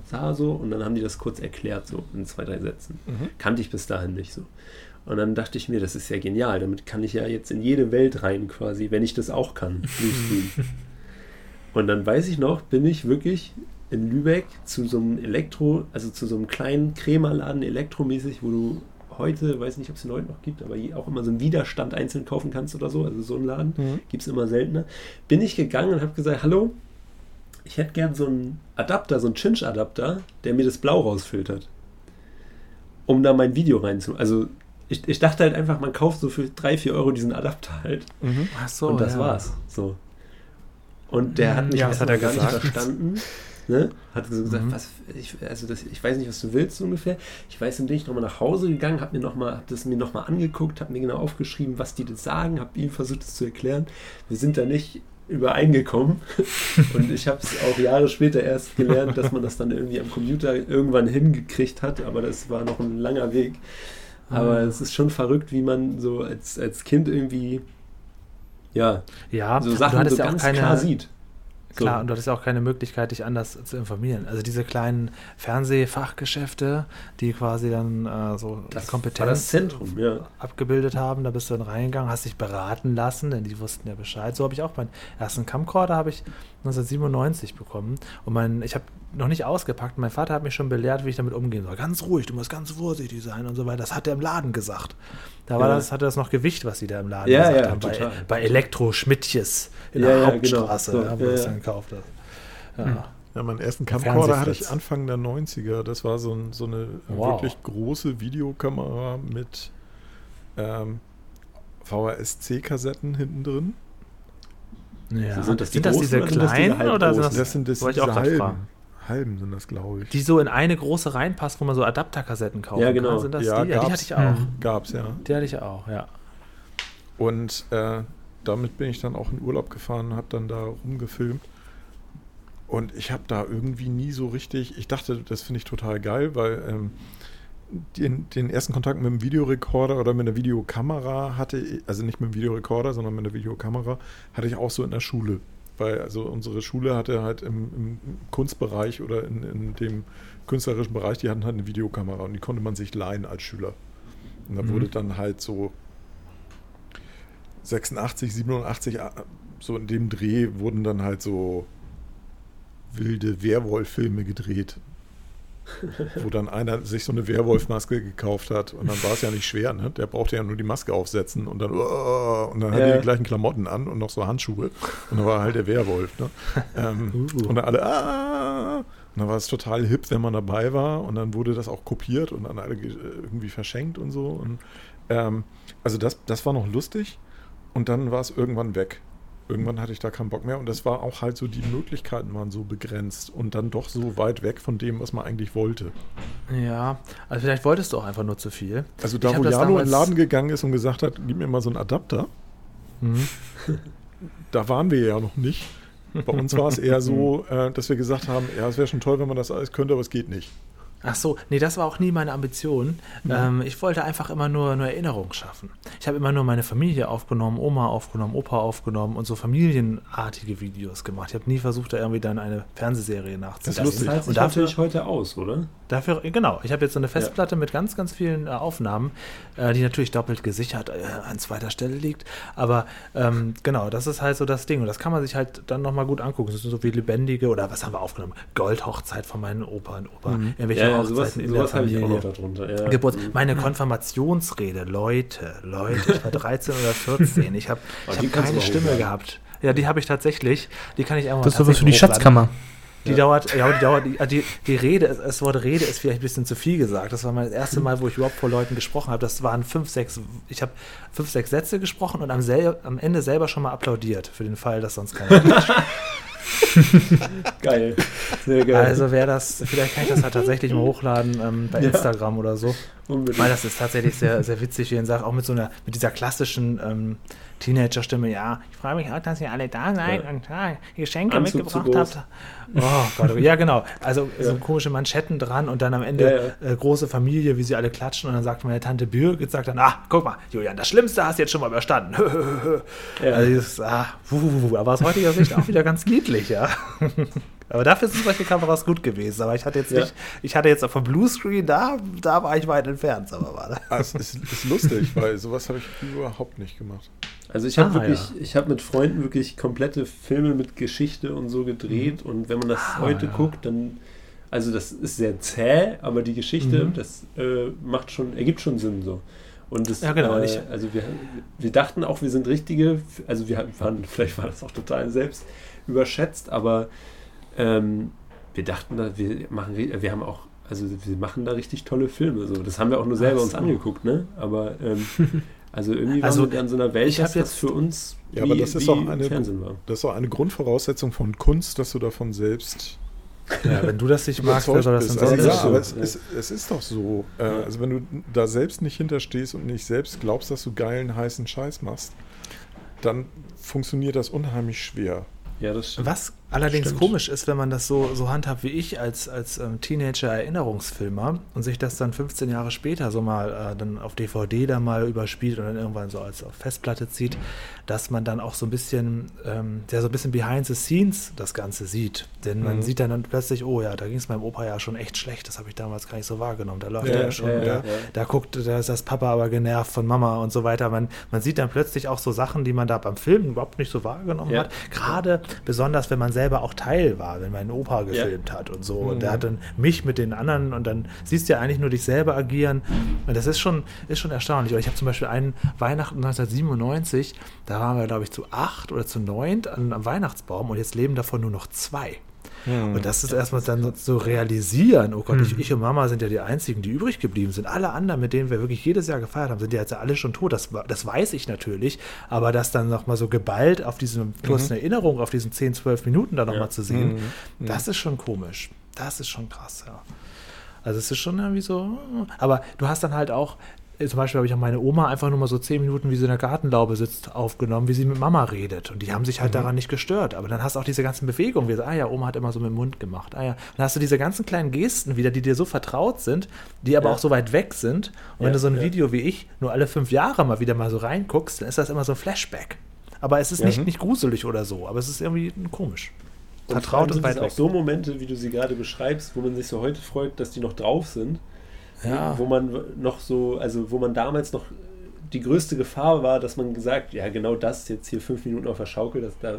sah so und dann haben die das kurz erklärt, so in zwei, drei Sätzen. Mhm. Kannte ich bis dahin nicht so. Und dann dachte ich mir, das ist ja genial, damit kann ich ja jetzt in jede Welt rein quasi, wenn ich das auch kann, Bluescreen. Und dann weiß ich noch, bin ich wirklich in Lübeck zu so einem Elektro, also zu so einem kleinen Krämerladen elektromäßig, wo du heute, weiß nicht, ob es den heute noch gibt, aber auch immer so einen Widerstand einzeln kaufen kannst oder so, also so einen Laden, Mhm. gibt es immer seltener. Bin ich gegangen und habe gesagt, hallo, ich hätte gern so einen Adapter, so einen Cinch-Adapter, der mir das Blau rausfiltert. Um da mein Video reinzu... Also ich, ich dachte halt einfach, man kauft so für 3, 4 Euro diesen Adapter halt. Mhm. Ach so, und das ja. war's. So. Und der hat mich Ja, was hat er gar nicht gesagt? verstanden. Ne? Hat so gesagt, Mhm. was, ich, also das, ich weiß nicht, was du willst ungefähr. Ich weiß, dann bin ich nochmal nach Hause gegangen, habe mir noch mal, hab das mir nochmal angeguckt, habe mir genau aufgeschrieben, was die das sagen, habe ihm versucht, es zu erklären. Wir sind da nicht übereingekommen. Und ich habe es auch Jahre später erst gelernt, dass man das dann irgendwie am Computer irgendwann hingekriegt hat, aber das war noch ein langer Weg. Aber Mhm. es ist schon verrückt, wie man so als, als Kind irgendwie ja, Ja, so du Sachen hattest so ja auch ganz keine, klar sieht. So. Klar, und du hattest ja auch keine Möglichkeit, dich anders zu informieren. Also diese kleinen Fernsehfachgeschäfte, die quasi dann äh, so Das Kompetenz Zentrum, ja. abgebildet haben, da bist du dann reingegangen, hast dich beraten lassen, denn die wussten ja Bescheid. So habe ich auch meinen ersten Camcorder habe ich 1997 bekommen und mein, ich habe noch nicht ausgepackt. Mein Vater hat mich schon belehrt, wie ich damit umgehen soll. Ganz ruhig, du musst ganz vorsichtig sein und so weiter. Das hat er im Laden gesagt. Da war Ja. das, hatte das noch Gewicht, was sie da im Laden Ja, gesagt ja, haben. Bei, total. bei Elektro Schmidtjes in Ja, der ja, Hauptstraße, genau. So, ja, wo ja, du es dann gekauft hast. Ja. Hm. Ja, meinen ersten Der Camcorder hatte ich. Anfang der 90er. Das war so, ein, so eine Wow. wirklich große Videokamera mit ähm, VHS-C-Kassetten hinten drin. Ja. Sind das die das diese oder sind das diese kleinen oder sind halbgroßen? das, Das sind das wollte ich auch diese halben. fragen. Halben sind das, glaube ich. die so in eine große reinpasst, wo man so Adapterkassetten kaufen Ja, genau. kann? Sind das Ja, die? Ja, die hatte ich auch. Gab's, ja. Die hatte ich auch, ja. Und äh, damit bin ich dann auch in Urlaub gefahren und habe dann da rumgefilmt. Und ich habe da irgendwie nie so richtig, ich dachte, das finde ich total geil, weil ähm, den, den ersten Kontakt mit dem Videorekorder oder mit einer Videokamera hatte, ich- also nicht mit dem Videorekorder, sondern mit einer Videokamera, hatte ich auch so in der Schule. Weil also unsere Schule hatte halt im, im Kunstbereich oder in, in dem künstlerischen Bereich, die hatten halt eine Videokamera und die konnte man sich leihen als Schüler. Und da Mhm. wurde dann halt so 86, 87, äh, so in dem Dreh wurden dann halt so wilde Werwolf-Filme gedreht. Wo dann einer sich so eine Werwolf-Maske gekauft hat und dann war es ja nicht schwer, ne? Der brauchte ja nur die Maske aufsetzen und dann, "Uah", und dann hat Ja. er die gleichen Klamotten an und noch so Handschuhe und dann war halt der Werwolf, ne? Ähm, Uh. Und dann alle, ah! Und dann war es total hip, wenn man dabei war und dann wurde das auch kopiert und an alle ge- irgendwie verschenkt und so. Und, ähm, also das, das war noch lustig und dann war es irgendwann weg. Irgendwann hatte ich da keinen Bock mehr und das war auch halt so, die Möglichkeiten waren so begrenzt und dann doch so weit weg von dem, was man eigentlich wollte. Ja, also vielleicht wolltest du auch einfach nur zu viel. Also da, wo Jano in den Laden gegangen ist und gesagt hat, gib mir mal so einen Adapter, Mhm. da waren wir ja noch nicht. Bei uns war es eher so, äh, dass wir gesagt haben, ja, es wäre schon toll, wenn man das alles könnte, aber es geht nicht. Ach so, nee, das war auch nie meine Ambition. Ähm, ich wollte einfach immer nur, nur Erinnerungen schaffen. Ich habe immer nur meine Familie aufgenommen, Oma aufgenommen, Opa aufgenommen und so familienartige Videos gemacht. Ich habe nie versucht, da irgendwie dann eine Fernsehserie nachzuziehen. Das zahlt sich Und dafür, natürlich heute aus, oder? dafür, genau, ich habe jetzt so eine Festplatte mit ganz, ganz vielen äh, Aufnahmen, äh, die natürlich doppelt gesichert äh, an zweiter Stelle liegt. Aber ähm, genau, das ist halt so das Ding. Und das kann man sich halt dann nochmal gut angucken. Das sind so wie lebendige, oder was haben wir aufgenommen? Goldhochzeit von meinen Opa und Opa. Irgendwelche Ja, ja, sowas, Hochzeiten in sowas der habe ich auch Familie. noch darunter. Ja. Geburt, Mhm. meine Konfirmationsrede, Leute, Leute, ich war 13 oder 14, ich habe Oh, hab keine Stimme hochladen. gehabt. Ja, die habe ich tatsächlich, die kann ich einfach Das ist sowas für die hochladen. Schatzkammer. Die Ja. dauert, ja, die dauert, die, die, Rede, das Wort Rede ist vielleicht ein bisschen zu viel gesagt. Das war mein erstes Mal, wo ich überhaupt vor Leuten gesprochen habe. Das waren fünf, sechs, ich habe fünf, sechs Sätze gesprochen und am, sel am Ende selber schon mal applaudiert, für den Fall, dass sonst keiner. Geil. Sehr geil. also wäre das, vielleicht kann ich das halt tatsächlich mal hochladen ähm, bei Ja. Instagram oder so. Unbedingt. Weil das ist tatsächlich sehr, sehr witzig, wie ihr sagt, auch mit so einer, mit dieser klassischen ähm, Teenager-Stimme, ja, ich freue mich auch, dass ihr alle da seid Ja. und ja, Geschenke Anzug zu mitgebracht habt. Oh Gott, oh, ja genau. Also Ja. so komische Manschetten dran und dann am Ende Äh, große Familie, wie sie alle klatschen und dann sagt meine Tante Birgit, sagt dann, ah, guck mal, Julian, das Schlimmste hast du jetzt schon mal überstanden. Also dieses, ah, wuh, wuh, wuh, aber aus heutiger Sicht auch wieder ganz niedlich, ja. Aber dafür sind solche Kameras gut gewesen. Aber ich hatte jetzt nicht, ich hatte jetzt auf dem Bluescreen, da, da war ich weit entfernt, sagen wir mal. Ah, es ist, ist lustig, weil sowas habe ich überhaupt nicht gemacht. Also ich habe Ah, wirklich, ja. ich habe mit Freunden wirklich komplette Filme mit Geschichte und so gedreht und wenn man das Ah, heute ja. guckt, dann, also das ist sehr zäh, aber die Geschichte, Mhm. das äh, macht schon, ergibt schon Sinn so. Und das, Ja, genau, äh, ich- also wir, wir dachten auch, wir sind richtige, also wir waren, vielleicht war das auch total selbst überschätzt, aber ähm, wir dachten, da, wir machen, wir haben auch, also wir machen da richtig tolle Filme. So. Das haben wir auch nur selber Ach uns so. angeguckt, ne? Aber ähm, also irgendwie waren Also, wir in so einer Welt, ich dass das jetzt- für uns Ja, aber das ist auch eine- Fernsehen war. Das ist auch eine Grundvoraussetzung von Kunst, dass du davon selbst Ja, wenn du das nicht magst, wer soll das denn Also, sonst ja, ist so. aber es, Ja. es, es ist doch so. Äh, also wenn du da selbst nicht hinterstehst und nicht selbst glaubst, dass du geilen, heißen Scheiß machst, dann funktioniert das unheimlich schwer. Ja, das stimmt. Was allerdings Stimmt. komisch ist, wenn man das so, so handhabt wie ich als, als ähm, Teenager-Erinnerungsfilmer und sich das dann 15 Jahre später so mal äh, dann auf DVD dann mal überspielt und dann irgendwann so als auf Festplatte zieht, dass man dann auch so ein bisschen, ähm, der so ein bisschen behind the scenes das Ganze sieht. Denn man Mhm. sieht dann, dann plötzlich, oh ja, da ging es meinem Opa ja schon echt schlecht, das habe ich damals gar nicht so wahrgenommen. Da läuft Ja, er ja ja, schon, ja, ja, da, ja. da guckt, da ist das Papa aber genervt von Mama und so weiter. Man, man sieht dann plötzlich auch so Sachen, die man da beim Film überhaupt nicht so wahrgenommen Ja. hat. Gerade besonders, wenn man selber auch Teil war, wenn mein Opa gefilmt hat und so. Und der Mhm. hat dann mich mit den anderen und dann siehst du ja eigentlich nur dich selber agieren. Und das ist schon, ist schon erstaunlich. Oder ich habe zum Beispiel einen Weihnachten 1997, da waren wir, glaube ich, zu acht oder zu neunt an, am Weihnachtsbaum und jetzt leben davon nur noch zwei. Und das ist erstmal dann so realisieren, oh Gott, ich, ich und Mama sind ja die einzigen, die übrig geblieben sind. Alle anderen, mit denen wir wirklich jedes Jahr gefeiert haben, sind ja jetzt alle schon tot. Das, das weiß ich natürlich. Aber das dann nochmal so geballt auf diesem kurzen Erinnerung, auf diesen 10, 12 Minuten da nochmal Ja. zu sehen, Mhm. das ist schon komisch. Das ist schon krass, ja. Also es ist schon irgendwie so. Aber du hast dann halt auch, zum Beispiel habe ich auch meine Oma einfach nur mal so zehn Minuten, wie sie in der Gartenlaube sitzt, aufgenommen, wie sie mit Mama redet. Und die haben sich halt daran nicht gestört. Aber dann hast du auch diese ganzen Bewegungen, wie so, ah ja, Oma hat immer so mit dem Mund gemacht. Ah ja. Dann hast du diese ganzen kleinen Gesten wieder, die dir so vertraut sind, die aber Ja. auch so weit weg sind. Und wenn Ja, du so ein ja. Video wie ich nur alle fünf Jahre mal wieder mal so reinguckst, dann ist das immer so ein Flashback. Aber es ist nicht, Mhm. nicht gruselig oder so, aber es ist irgendwie komisch. Vertraut und sind weit es weg. auch so Momente, wie du sie gerade beschreibst, wo man sich so heute freut, dass die noch drauf sind. Ja. Wo man noch so, also wo man damals noch die größte Gefahr war, dass man gesagt, ja genau das jetzt hier fünf Minuten auf der Schaukel, dass da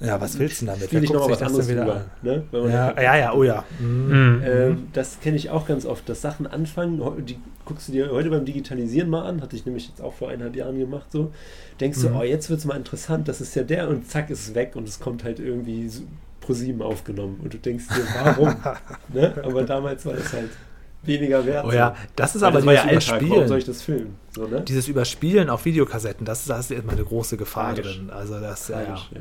Ja, was willst du denn damit? spiele ich noch was anderes wieder drüber. Ne? Wenn man Ja, ja, ja, oh ja. Mhm. Ähm, das kenne ich auch ganz oft, dass Sachen anfangen, die guckst du dir heute beim Digitalisieren mal an, hatte ich nämlich jetzt auch vor eineinhalb Jahren gemacht, so, denkst Mhm. du, oh, jetzt wird es mal interessant, das ist ja der und zack, ist es weg und es kommt halt irgendwie so pro sieben aufgenommen und du denkst dir, warum? ne? Aber damals war das halt weniger wert Oh ja, das ist Weil aber das war ja dieses Alltag, warum soll ich Überspielen. das filmen? So, ne? Dieses Überspielen auf Videokassetten, das, da ist immer eine große Gefahr Tragisch. drin. Also das, ja, ja. Tragisch, ja.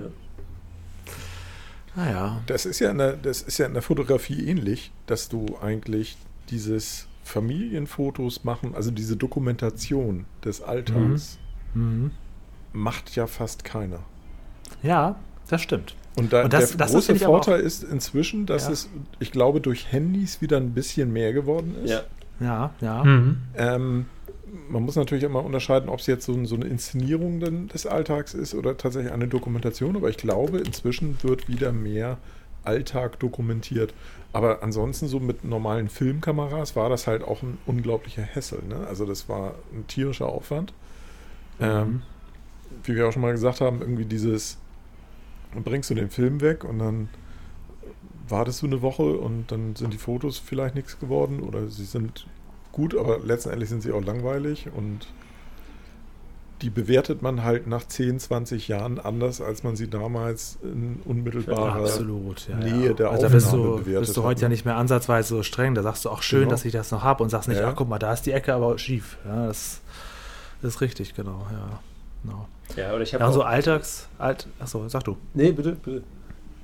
Naja. Das ist ja in der, das ist ja in der Fotografie ähnlich, dass du eigentlich dieses Familienfotos machen, also diese Dokumentation des Alltags, Mhm. macht ja fast keiner. Ja, das stimmt. Und, da, Und das- der das große Vorteil ist inzwischen, dass Ja. es, ich glaube, durch Handys wieder ein bisschen mehr geworden ist. Ja. Ja, ja. Mhm. Ähm, man muss natürlich immer unterscheiden, ob es jetzt so, so eine Inszenierung denn des Alltags ist oder tatsächlich eine Dokumentation, aber ich glaube, inzwischen wird wieder mehr Alltag dokumentiert. Aber ansonsten so mit normalen Filmkameras war das halt auch ein unglaublicher Hessel. Ne? Also das war ein tierischer Aufwand. Ähm, wie wir auch schon mal gesagt haben, irgendwie dieses, dann bringst du den Film weg und dann wartest du eine Woche und dann sind die Fotos vielleicht nichts geworden oder sie sind gut, aber letztendlich sind sie auch langweilig und die bewertet man halt nach 10, 20 Jahren anders, als man sie damals in unmittelbarer Absolut, ja. Nähe ja. der also da bist Aufnahme du, bewertet bist du hat, heute ne? ja nicht mehr ansatzweise so streng. Da sagst du auch schön, Genau. dass ich das noch habe und sagst nicht, Ja. ach guck mal, da ist die Ecke aber schief. Ja, das, das ist richtig, genau. Ja, genau. Ja, oder ich habe ja und so auch- Alltags, Alt, achso, sag du. Nee, bitte, bitte.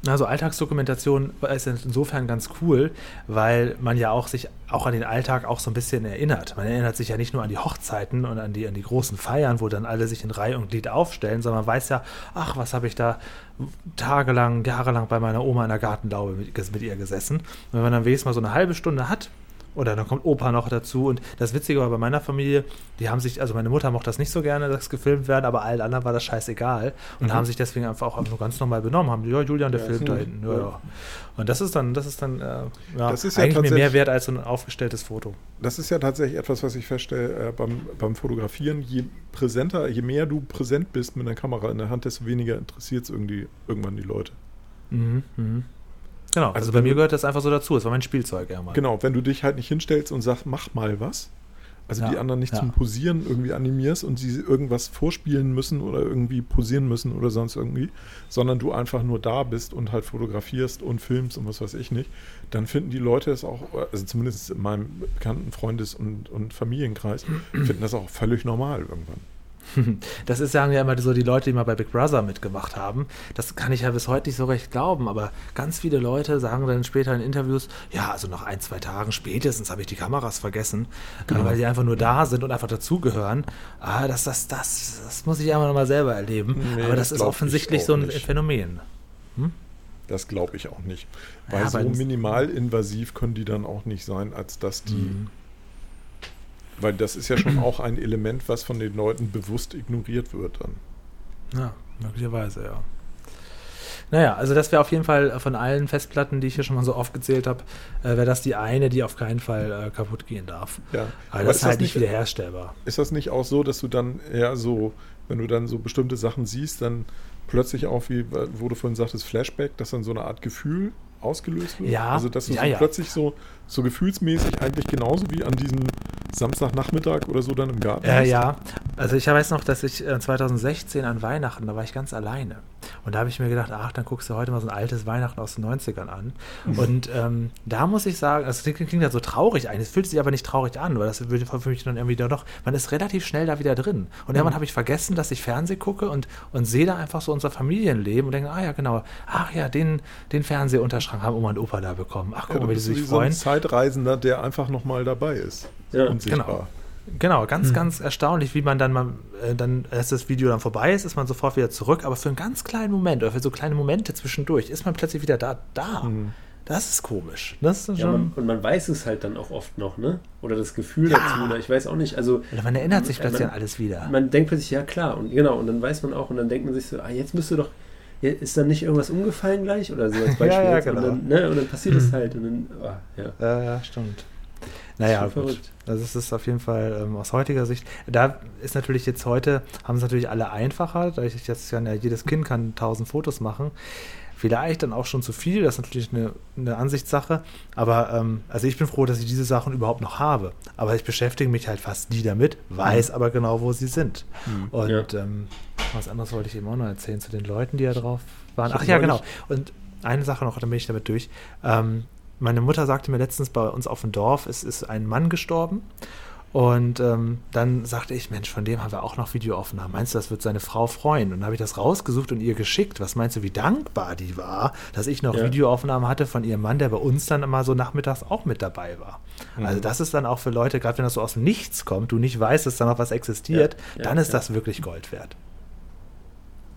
Also Alltagsdokumentation ist insofern ganz cool, weil man ja auch sich auch an den Alltag auch so ein bisschen erinnert. Man erinnert sich ja nicht nur an die Hochzeiten und an die, an die großen Feiern, wo dann alle sich in Reihe und Glied aufstellen, sondern man weiß ja, ach, was habe ich da tagelang, jahrelang bei meiner Oma in der Gartenlaube mit, mit ihr gesessen. Und wenn man dann wenigstens mal so eine halbe Stunde hat, oder dann kommt Opa noch dazu. Und das Witzige war bei meiner Familie, die haben sich, also meine Mutter mochte das nicht so gerne, dass gefilmt werden, aber allen anderen war das scheißegal und Mhm. haben sich deswegen einfach auch nur ganz normal benommen. Haben, ja, Julian, der Ja, filmt da hinten. Ja, Ja. Und das ist dann, das ist dann, äh, ja, Das ist eigentlich mir mehr wert als so ein aufgestelltes Foto. Das ist ja tatsächlich etwas, was ich feststelle äh, beim, beim Fotografieren. Je präsenter, je mehr du präsent bist mit einer Kamera in der Hand, desto weniger interessiert es irgendwie irgendwann die Leute. Mhm, mhm. Genau, also, Also bei mir gehört das einfach so dazu. Es war mein Spielzeug irgendwann. Genau, wenn du dich halt nicht hinstellst und sagst, mach mal was, also Ja, die anderen nicht ja. zum Posieren irgendwie animierst und sie irgendwas vorspielen müssen oder irgendwie posieren müssen oder sonst irgendwie, sondern du einfach nur da bist und halt fotografierst und filmst und was weiß ich nicht, dann finden die Leute es auch, also zumindest in meinem bekannten Freundes- und, und Familienkreis, finden das auch völlig normal irgendwann. Das ist, sagen ja immer so die Leute, die mal bei Big Brother mitgemacht haben. Das kann ich ja bis heute nicht so recht glauben, aber ganz viele Leute sagen dann später in Interviews, ja, also nach ein, zwei Tagen spätestens habe ich die Kameras vergessen, Genau. weil die einfach nur da sind und einfach dazugehören. Ah, das, das, das, das muss ich einfach nochmal selber erleben. Nee, aber das das ist offensichtlich so ein nicht. Phänomen. Das glaube ich auch nicht. Ja, Weil so aber- minimalinvasiv können die dann auch nicht sein, als dass die Mhm. Weil das ist ja schon auch ein Element, was von den Leuten bewusst ignoriert wird dann. Ja, möglicherweise, ja. Naja, also das wäre auf jeden Fall von allen Festplatten, die ich hier schon mal so aufgezählt habe, äh, wäre das die eine, die auf keinen Fall äh, kaputt gehen darf. Ja. Aber, Aber das ist halt das nicht nicht- wiederherstellbar. Ist das nicht auch so, dass du dann eher so, wenn du dann so bestimmte Sachen siehst, dann plötzlich auch, wie wo du vorhin sagtest, Flashback, dass dann so eine Art Gefühl ausgelöst wird? Ja, Also, dass du ja, so ja. plötzlich so, so gefühlsmäßig eigentlich genauso wie an diesem Samstagnachmittag oder so dann im Garten Äh, ja, also ich weiß noch, dass ich äh, 2016 an Weihnachten, da war ich ganz alleine. Und da habe ich mir gedacht, ach, dann guckst du heute mal so ein altes Weihnachten aus den 90ern an. Und ähm, da muss ich sagen, also es klingt, ja so traurig ein, es fühlt sich aber nicht traurig an, weil das würde für mich dann irgendwie doch, man ist relativ schnell da wieder drin. Und irgendwann habe ich vergessen, dass ich Fernsehen gucke und, und sehe da einfach so unser Familienleben und denke, ah ja, genau, ach ja, den, den Fernseherunterschrank haben Oma und Opa da bekommen. Ach, Ja, guck du mal, wie die bist sich freuen. Zeitreisender, der einfach nochmal dabei ist. Ja, unsichtbar. Genau, ganz, ganz erstaunlich, wie man dann mal, äh, dann, als das Video dann vorbei ist, ist man sofort wieder zurück, aber für einen ganz kleinen Moment oder für so kleine Momente zwischendurch ist man plötzlich wieder da. da. Mhm. Das ist komisch. Das ist Ja, man, und man weiß es halt dann auch oft noch, ne? Oder das Gefühl Ja. dazu, oder ich weiß auch nicht. Also oder man erinnert sich plötzlich man- an alles wieder. man denkt plötzlich, ja klar, und genau, und dann weiß man auch, und dann denkt man sich so, ah, jetzt müsste doch, ist dann nicht irgendwas umgefallen gleich oder so als Beispiel. Ja, ja, genau. und, dann, ne, und dann passiert es halt. Und dann, ah, ja. Ja, ja, stimmt. Naja, gut. verrückt. Also es ist auf jeden Fall ähm, aus heutiger Sicht. Da ist natürlich jetzt heute, haben es natürlich alle einfacher, da ich jetzt ja jedes Kind kann tausend Fotos machen. Vielleicht dann auch schon zu viel, das ist natürlich eine, eine Ansichtssache. Aber ähm, also ich bin froh, dass ich diese Sachen überhaupt noch habe. Aber ich beschäftige mich halt fast nie damit, weiß aber genau, wo sie sind. Mhm. Und Ja. ähm, was anderes wollte ich eben auch noch erzählen zu den Leuten, die da drauf waren. Ach ja, genau. Und eine Sache noch, dann bin ich damit durch. Ähm, meine Mutter sagte mir letztens bei uns auf dem Dorf, es ist ein Mann gestorben. Und ähm, dann sagte ich, Mensch, von dem haben wir auch noch Videoaufnahmen. Meinst du, das wird seine Frau freuen? Und dann habe ich das rausgesucht und ihr geschickt. Was meinst du, wie dankbar die war, dass ich noch Ja. Videoaufnahmen hatte von ihrem Mann, der bei uns dann immer so nachmittags auch mit dabei war. Mhm. Also das ist dann auch für Leute, gerade wenn das so aus dem Nichts kommt, du nicht weißt, dass da noch was existiert, Ja, ja, dann ist das wirklich Gold wert.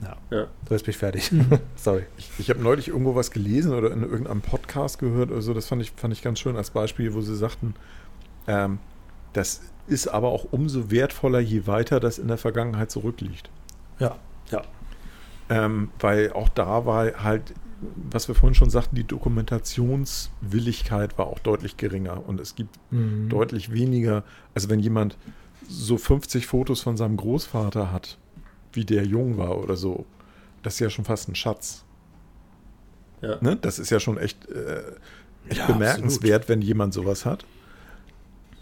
Ja, Ja. so jetzt bin ich fertig. Sorry. Ich, ich habe neulich irgendwo was gelesen oder in irgendeinem Podcast gehört oder so, das fand ich, fand ich ganz schön als Beispiel, wo sie sagten, ähm, das ist aber auch umso wertvoller, je weiter das in der Vergangenheit zurückliegt. Ja, ja. Ähm, weil auch da war halt, was wir vorhin schon sagten, die Dokumentationswilligkeit war auch deutlich geringer und es gibt Mhm. deutlich weniger, also wenn jemand so 50 Fotos von seinem Großvater hat, wie der jung war oder so, das ist ja schon fast ein Schatz. Ja. Ne? Das ist ja schon echt, äh, echt Ja, bemerkenswert, wenn jemand sowas hat.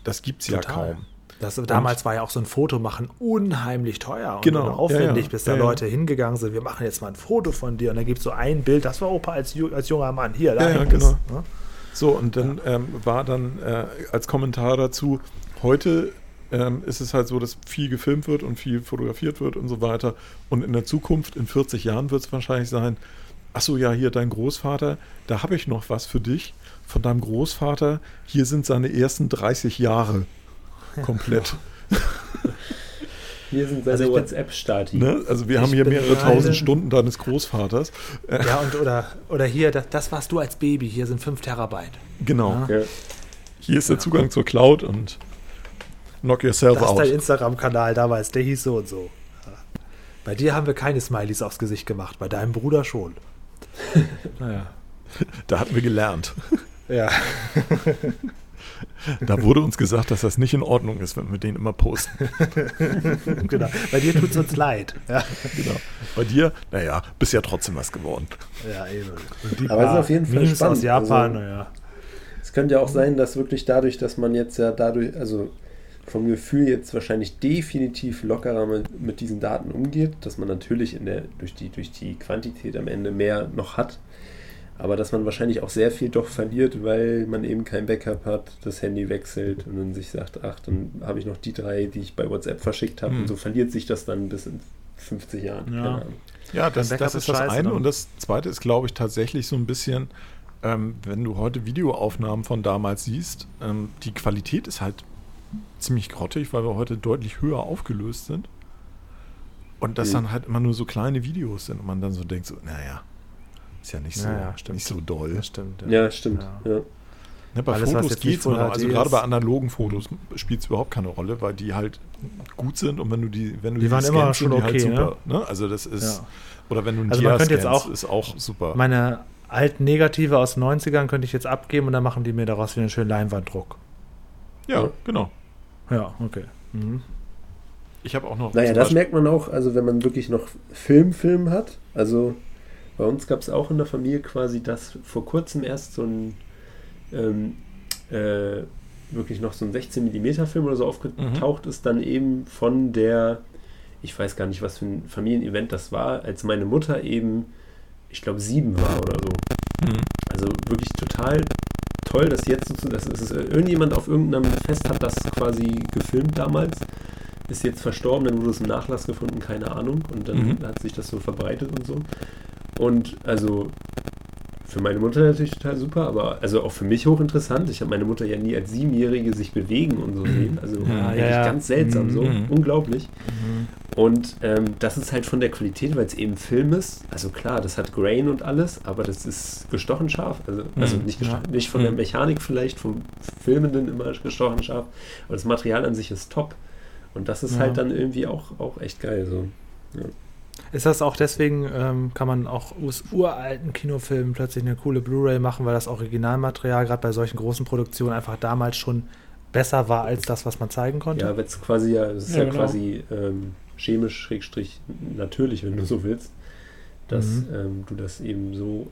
Das gibt es ja kaum. Das, damals war ja auch so ein Foto machen unheimlich teuer und Genau, und aufwendig, ja, bis da. Leute hingegangen sind. Wir machen jetzt mal ein Foto von dir und dann gibt es so ein Bild, das war Opa als, als junger Mann. Hier, da Ja, genau. ne? So, und dann ähm, war dann äh, als Kommentar dazu, heute ähm, ist es halt so, dass viel gefilmt wird und viel fotografiert wird und so weiter. Und in der Zukunft, in 40 Jahren wird es wahrscheinlich sein, ach so, ja, hier dein Großvater, da habe ich noch was für dich. Von deinem Großvater, hier sind seine ersten 30 Jahre komplett. Hier sind seine Also WhatsApp-Stati. Ne? Also wir Ich haben hier mehrere tausend Stunden deines Großvaters. Ja, und oder, oder hier, das, das warst du als Baby, hier sind 5 Terabyte. genau. Ja. Ja. Hier ist der Zugang zur Cloud und knock yourself Das ist dein out. Instagram-Kanal damals, der hieß so und so. Ja. Bei dir haben wir keine Smileys aufs Gesicht gemacht, bei deinem Bruder schon. naja. Da hatten wir gelernt. Ja. Da wurde uns gesagt, dass das nicht in Ordnung ist, wenn wir den immer posten. genau. Bei dir tut es uns leid. Ja, Genau. Bei dir, naja, bist ja trotzdem was geworden. ja eben. Aber es ist auf jeden Fall Memes spannend. aus Japan, Also- naja. Es könnte ja auch sein, dass wirklich dadurch, dass man jetzt ja dadurch, also vom Gefühl jetzt wahrscheinlich definitiv lockerer mit, mit diesen Daten umgeht, dass man natürlich in der, durch, die, durch die Quantität am Ende mehr noch hat, aber dass man wahrscheinlich auch sehr viel doch verliert, weil man eben kein Backup hat, das Handy wechselt und dann sich sagt, ach, dann habe ich noch die drei, die ich bei WhatsApp verschickt habe Hm. und so verliert sich das dann bis in 50 Jahren. Ja. Ja, das, das ist ist das eine. dann. Und das zweite ist, glaube ich, tatsächlich so ein bisschen, ähm, wenn du heute Videoaufnahmen von damals siehst, ähm, die Qualität ist halt ziemlich grottig, weil wir heute deutlich höher aufgelöst sind. Und das Mhm. dann halt immer nur so kleine Videos sind und man dann so denkt, so, naja, ist ja nicht so, Ja, ja, stimmt. nicht so doll. Das stimmt. Ja, stimmt. Ja. Ja. Ne, bei Alles, Fotos geht es immer noch. Also gerade bei analogen Fotos spielt es überhaupt keine Rolle, weil die halt gut sind und wenn du die, wenn du Die waren immer scannst, schon sind die halt okay, super. Ne? Also das ist, Ja. oder wenn du ein Also man Dia könnte jetzt scannst, auch- ist auch super. Meine alten Negative aus den 90ern könnte ich jetzt abgeben und dann machen die mir daraus wieder einen schönen Leinwanddruck. Ja, Ja. genau. Ja, okay. Mhm. Ich habe auch noch. Naja, das Beispiel- merkt man auch, also wenn man wirklich noch Film, Film hat. Also bei uns gab es auch in der Familie quasi das vor kurzem erst so ein ähm, äh, wirklich noch so ein 16 mm Film oder so aufgetaucht ist, dann eben von der, ich weiß gar nicht, was für ein Familienevent das war, als meine Mutter eben, ich glaube, sieben war oder so. Mhm. Also wirklich total toll, dass jetzt sozusagen, dass es irgendjemand auf irgendeinem Fest hat das quasi gefilmt damals, ist jetzt verstorben, dann wurde es im Nachlass gefunden, keine Ahnung, und dann Mhm. hat sich das so verbreitet und so. Und also für meine Mutter natürlich total super, aber also auch für mich hochinteressant. Ich habe meine Mutter ja nie als Siebenjährige sich bewegen und so sehen. Also Ja, eigentlich ja, ganz seltsam, so Mhm. unglaublich. Mhm. Und ähm, das ist halt von der Qualität, weil es eben Film ist. Also klar, das hat Grain und alles, aber das ist gestochen scharf. Also, also Mhm, nicht, gestochen, ja. nicht von der Mhm. Mechanik vielleicht, vom Filmenden immer gestochen scharf. Aber das Material an sich ist top. Und das ist halt dann irgendwie auch, auch echt geil. So. Ist das auch deswegen, ähm, kann man auch aus uralten Kinofilmen plötzlich eine coole Blu-ray machen, weil das Originalmaterial gerade bei solchen großen Produktionen einfach damals schon besser war als das, was man zeigen konnte? Ja, weil es quasi ja, es ist Ja, ja, genau. quasi ähm, chemisch, schrägstrich natürlich, wenn du so willst, dass Mhm. ähm, du das eben so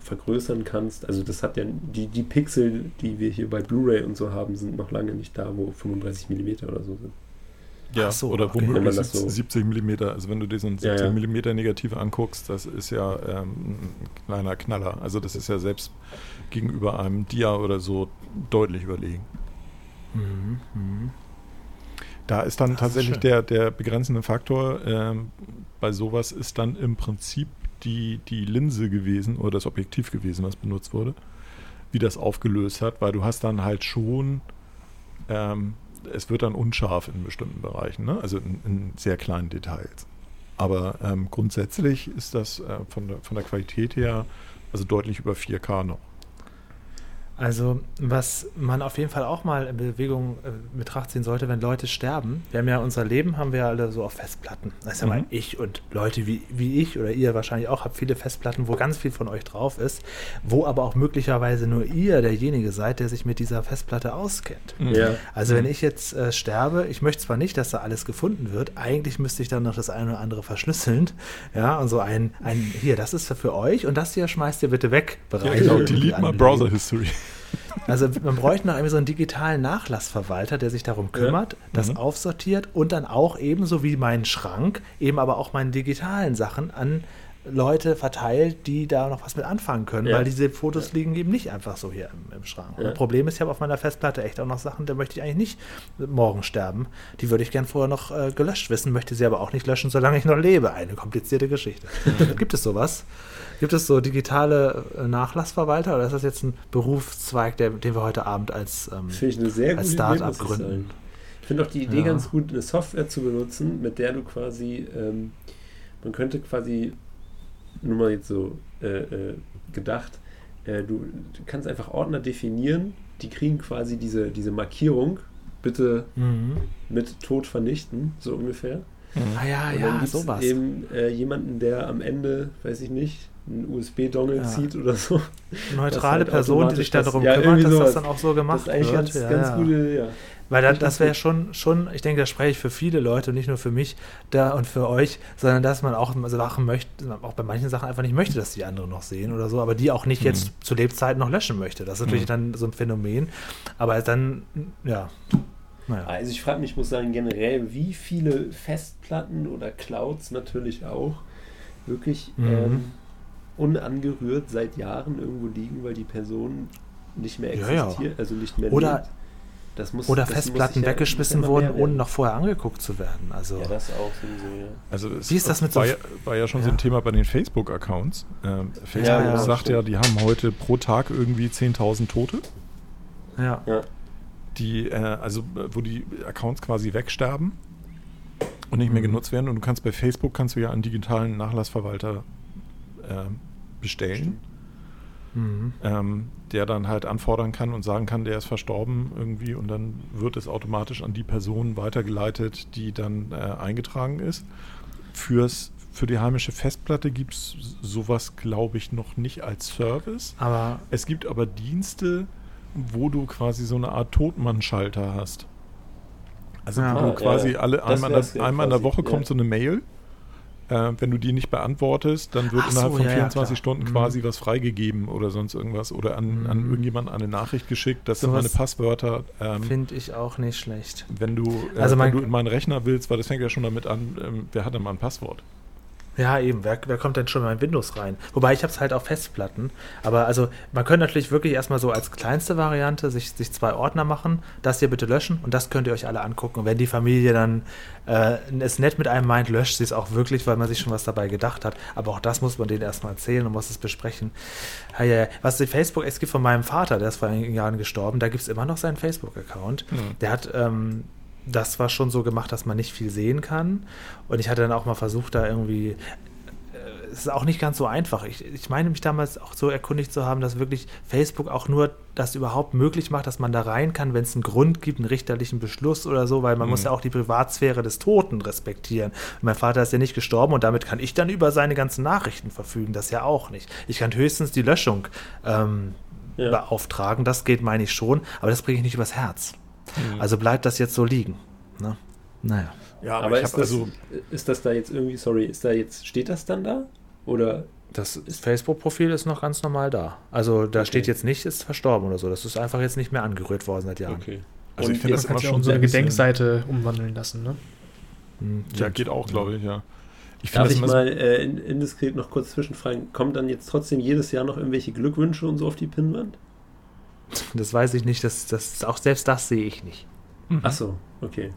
vergrößern kannst. Also das hat ja, die, die Pixel, die wir hier bei Blu-ray und so haben, sind noch lange nicht da, wo 35 mm oder so sind. Ja, so, oder okay. Womöglich 70, so- 70 Millimeter. Also wenn du dir so ein Ja, 70 ja. Millimeter Negativ anguckst, das ist ja ähm, ein kleiner Knaller. Also das ist ja selbst gegenüber einem Dia oder so deutlich überlegen. Mhm. Mhm. Da ist dann Das ist tatsächlich schön. der, der begrenzende Faktor ähm, bei sowas ist dann im Prinzip die, die Linse gewesen oder das Objektiv gewesen, was benutzt wurde, wie das aufgelöst hat, weil du hast dann halt schon, ähm, es wird dann unscharf in bestimmten Bereichen, ne? also in, in sehr kleinen Details. Aber ähm, grundsätzlich ist das äh, von, der, von der Qualität her also deutlich über 4K noch. Also, was man auf jeden Fall auch mal in Bewegung äh, Betracht ziehen sollte, wenn Leute sterben. Wir haben ja unser Leben, haben wir ja alle so auf Festplatten. Das ist ja mal Mhm. ich und Leute wie, wie ich oder ihr wahrscheinlich auch, habt viele Festplatten, wo ganz viel von euch drauf ist, wo aber auch möglicherweise nur ihr derjenige seid, der sich mit dieser Festplatte auskennt. Ja. Also wenn ich jetzt äh, sterbe, ich möchte zwar nicht, dass da alles gefunden wird, eigentlich müsste ich dann noch das eine oder andere verschlüsseln, ja, und so ein, ein hier, das ist für euch und das hier schmeißt ihr bitte weg. Ja, Bereich genau, irgendwie delete my browser history. Also man bräuchte noch irgendwie so einen digitalen Nachlassverwalter, der sich darum kümmert, das Mhm. aufsortiert und dann auch ebenso wie meinen Schrank, eben aber auch meine digitalen Sachen an Leute verteilt, die da noch was mit anfangen können, Ja. weil diese Fotos liegen eben nicht einfach so hier im, im Schrank. Und Ja. das Problem ist, ich habe auf meiner Festplatte echt auch noch Sachen, da möchte ich eigentlich nicht morgen sterben. Die würde ich gern vorher noch äh, gelöscht wissen, möchte sie aber auch nicht löschen, solange ich noch lebe. Eine komplizierte Geschichte. Gibt es sowas? Gibt es so digitale äh, Nachlassverwalter oder ist das jetzt ein Berufszweig, der, den wir heute Abend als ähm, als Start-up gründen. Ich finde auch die Idee Ja. ganz gut, eine Software zu benutzen, mit der du quasi, ähm, man könnte quasi, nur mal jetzt so äh, äh, gedacht, äh, du, du kannst einfach Ordner definieren, die kriegen quasi diese, diese Markierung, bitte Mhm. mit Tod vernichten, so ungefähr. Ah ja, Und ja, sowas. eben äh, jemanden, der am Ende, weiß ich nicht, einen USB-Dongle Ja. zieht oder so. Neutrale halt Person, die sich darum das- ja, kümmert, irgendwie dass das sowas. dann auch so gemacht Das ist eigentlich wird. ganz, ja, ganz ja. gute, ja. Weil da, das wäre schon, schon, ich denke, da spreche ich für viele Leute, nicht nur für mich da und für euch, sondern dass man auch Sachen möchte, auch bei manchen Sachen einfach nicht möchte, dass die anderen noch sehen oder so, aber die auch nicht Mhm. jetzt zu Lebzeiten noch löschen möchte. Das ist natürlich Mhm. dann so ein Phänomen. Aber dann, ja, naja. Also ich frage mich, ich muss sagen, generell, wie viele Festplatten oder Clouds natürlich auch wirklich Mhm. ähm, unangerührt seit Jahren irgendwo liegen, weil die Person nicht mehr Ja, ja. existiert, also nicht mehr Oder- lebt. Das muss, Oder Festplatten ja- weggeschmissen wurden, ohne noch vorher angeguckt zu werden. Also, Ja, das auch sowieso, ja. Also es Wie ist das mit so- war, ja, war ja schon so ein Thema bei den Facebook-Accounts. Ähm, Facebook Ja, ja, sagt ja, stimmt. die haben heute pro Tag irgendwie 10.000 Tote, ja. Die, äh, also äh, wo die Accounts quasi wegsterben und nicht mehr Mhm. genutzt werden. Und du kannst bei Facebook kannst du ja einen digitalen Nachlassverwalter ähm, bestellen, Mhm. ähm, der dann halt anfordern kann und sagen kann, der ist verstorben irgendwie und dann wird es automatisch an die Person weitergeleitet, die dann äh, eingetragen ist. Fürs, für die heimische Festplatte gibt es sowas, glaube ich, noch nicht als Service. Aber Es gibt aber Dienste, wo du quasi so eine Art Totmannschalter hast. Also Ja. wo Ah, du ja, quasi ja. alle Das einmal, einmal in der Woche kommt ja. so eine Mail. Äh, wenn du die nicht beantwortest, dann wird Ach innerhalb so, von ja, ja, 24 klar. Stunden Mhm. quasi was freigegeben oder sonst irgendwas oder an, an Mhm. irgendjemanden eine Nachricht geschickt. Das sind Sowas meine Passwörter. Ähm, finde ich auch nicht schlecht. wenn du, äh, Also mein- wenn du in meinen Rechner willst, weil das fängt ja schon damit an, ähm, wer hat denn mal ein Passwort? Ja, eben. Wer, wer kommt denn schon mal in Windows rein? Wobei ich habe es halt auf Festplatten. Aber also man könnte natürlich wirklich erstmal so als kleinste Variante sich, sich zwei Ordner machen, das hier bitte löschen und das könnt ihr euch alle angucken. Und wenn die Familie dann äh, es nett mit einem meint, löscht sie es auch wirklich, weil man sich schon was dabei gedacht hat. Aber auch das muss man denen erstmal erzählen und muss es besprechen. Ja, ja, ja. Was die Facebook, es gibt von meinem Vater, der ist vor einigen Jahren gestorben, da gibt es immer noch seinen Facebook-Account. Hm. Der hat ähm, das war schon so gemacht, dass man nicht viel sehen kann. Und ich hatte dann auch mal versucht, da irgendwie. äh, Es ist auch nicht ganz so einfach. Ich, ich meine mich damals auch so erkundigt zu haben, dass wirklich Facebook auch nur das überhaupt möglich macht, dass man da rein kann, wenn es einen Grund gibt, einen richterlichen Beschluss oder so, weil man Mhm. muss ja auch die Privatsphäre des Toten respektieren. Und mein Vater ist ja nicht gestorben und damit kann ich dann über seine ganzen Nachrichten verfügen. Das ja auch nicht. Ich kann höchstens die Löschung ähm, Ja. beauftragen. Das geht, meine ich schon, aber das bringe ich nicht übers Herz. Mhm. Also bleibt das jetzt so liegen. Ne? Naja. Ja, aber ich ist habe das, also ist das da jetzt irgendwie, sorry, ist da jetzt, steht das dann da? Oder Das Facebook-Profil ist noch ganz normal da. Also da Okay. steht jetzt nicht, ist verstorben oder so. Das ist einfach jetzt nicht mehr angerührt worden seit Jahren. Okay. Also ich Und finde jetzt das immer schon so eine Gedenkseite umwandeln lassen, ne? Hm, Ja, geht auch, glaube ich, ja. Ich Darf finde ich mal äh, in- indiskret noch kurz zwischenfragen, kommen dann jetzt trotzdem jedes Jahr noch irgendwelche Glückwünsche und so auf die Pinnwand? Das weiß ich nicht, das, das, auch selbst das sehe ich nicht. Mhm. Ach so, okay.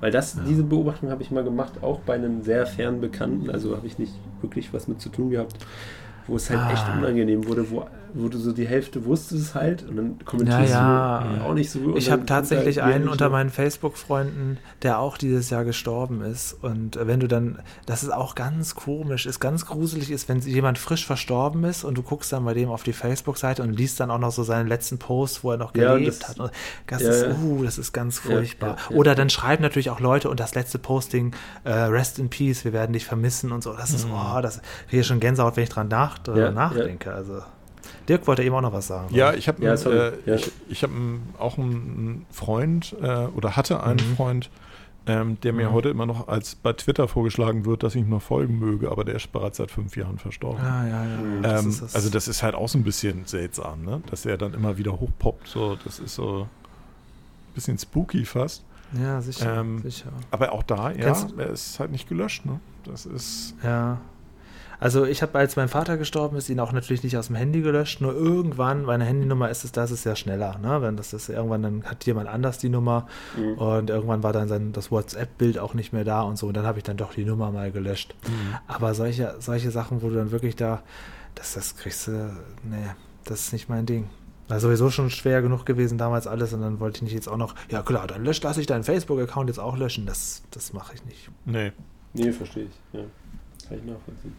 Weil das, Ja. diese Beobachtung habe ich mal gemacht, auch bei einem sehr fernen Bekannten, also habe ich nicht wirklich was mit zu tun gehabt, wo es halt echt Ah. unangenehm wurde, wo, wo du so die Hälfte wusstest halt und dann kommentierst Ja, ja. du auch nicht so. Ich habe tatsächlich einen unter meinen Facebook-Freunden, der auch dieses Jahr gestorben ist. Und äh, wenn du dann, das ist auch ganz komisch, ist ganz gruselig ist, wenn jemand frisch verstorben ist und du guckst dann bei dem auf die Facebook-Seite und liest dann auch noch so seinen letzten Post, wo er noch Ja, gelebt das- hat. Und Das ja, ist, ja. uh, das ist ganz Ja, furchtbar. ja, ja. Oder dann schreiben natürlich auch Leute und das letzte Posting, äh, Rest in Peace, wir werden dich vermissen und so. Das ist, oh, das kriege ich schon Gänsehaut, wenn ich dran nach, Ja, ja. nachdenke. Also, Dirk wollte eben auch noch was sagen. Ja, oder? ich habe Ja, äh, Ja. ich, ich hab auch einen Freund äh, oder hatte einen Mhm. Freund, ähm, der mir Mhm. heute immer noch als bei Twitter vorgeschlagen wird, dass ich ihm noch folgen möge, aber der ist bereits seit fünf Jahren verstorben. Ah, ja, ja. Mhm. Das Ähm, ist das- also das ist halt auch so ein bisschen seltsam, ne? dass er dann immer wieder hochpoppt. So, das ist so ein bisschen spooky fast. Ja, sicher, Ähm, sicher. Aber auch da, ja, Kennst- er ist halt nicht gelöscht. Ne? Das ist Ja. Also ich habe, als mein Vater gestorben ist, ihn auch natürlich nicht aus dem Handy gelöscht, nur irgendwann, meine Handynummer ist es, das ist ja schneller, ne? Wenn das ist irgendwann, dann hat jemand anders die Nummer Mhm. und irgendwann war dann sein, das WhatsApp-Bild auch nicht mehr da und so und dann habe ich dann doch die Nummer mal gelöscht. Aber solche, solche Sachen, wo du dann wirklich da, das, das kriegst du, nee, das ist nicht mein Ding. War sowieso schon schwer genug gewesen damals alles und dann wollte ich nicht jetzt auch noch, ja klar, dann löscht, lasse ich deinen Facebook-Account jetzt auch löschen. Das, das mache ich nicht. Nee. Nee, verstehe ich. Ja. Kann ich nachvollziehen.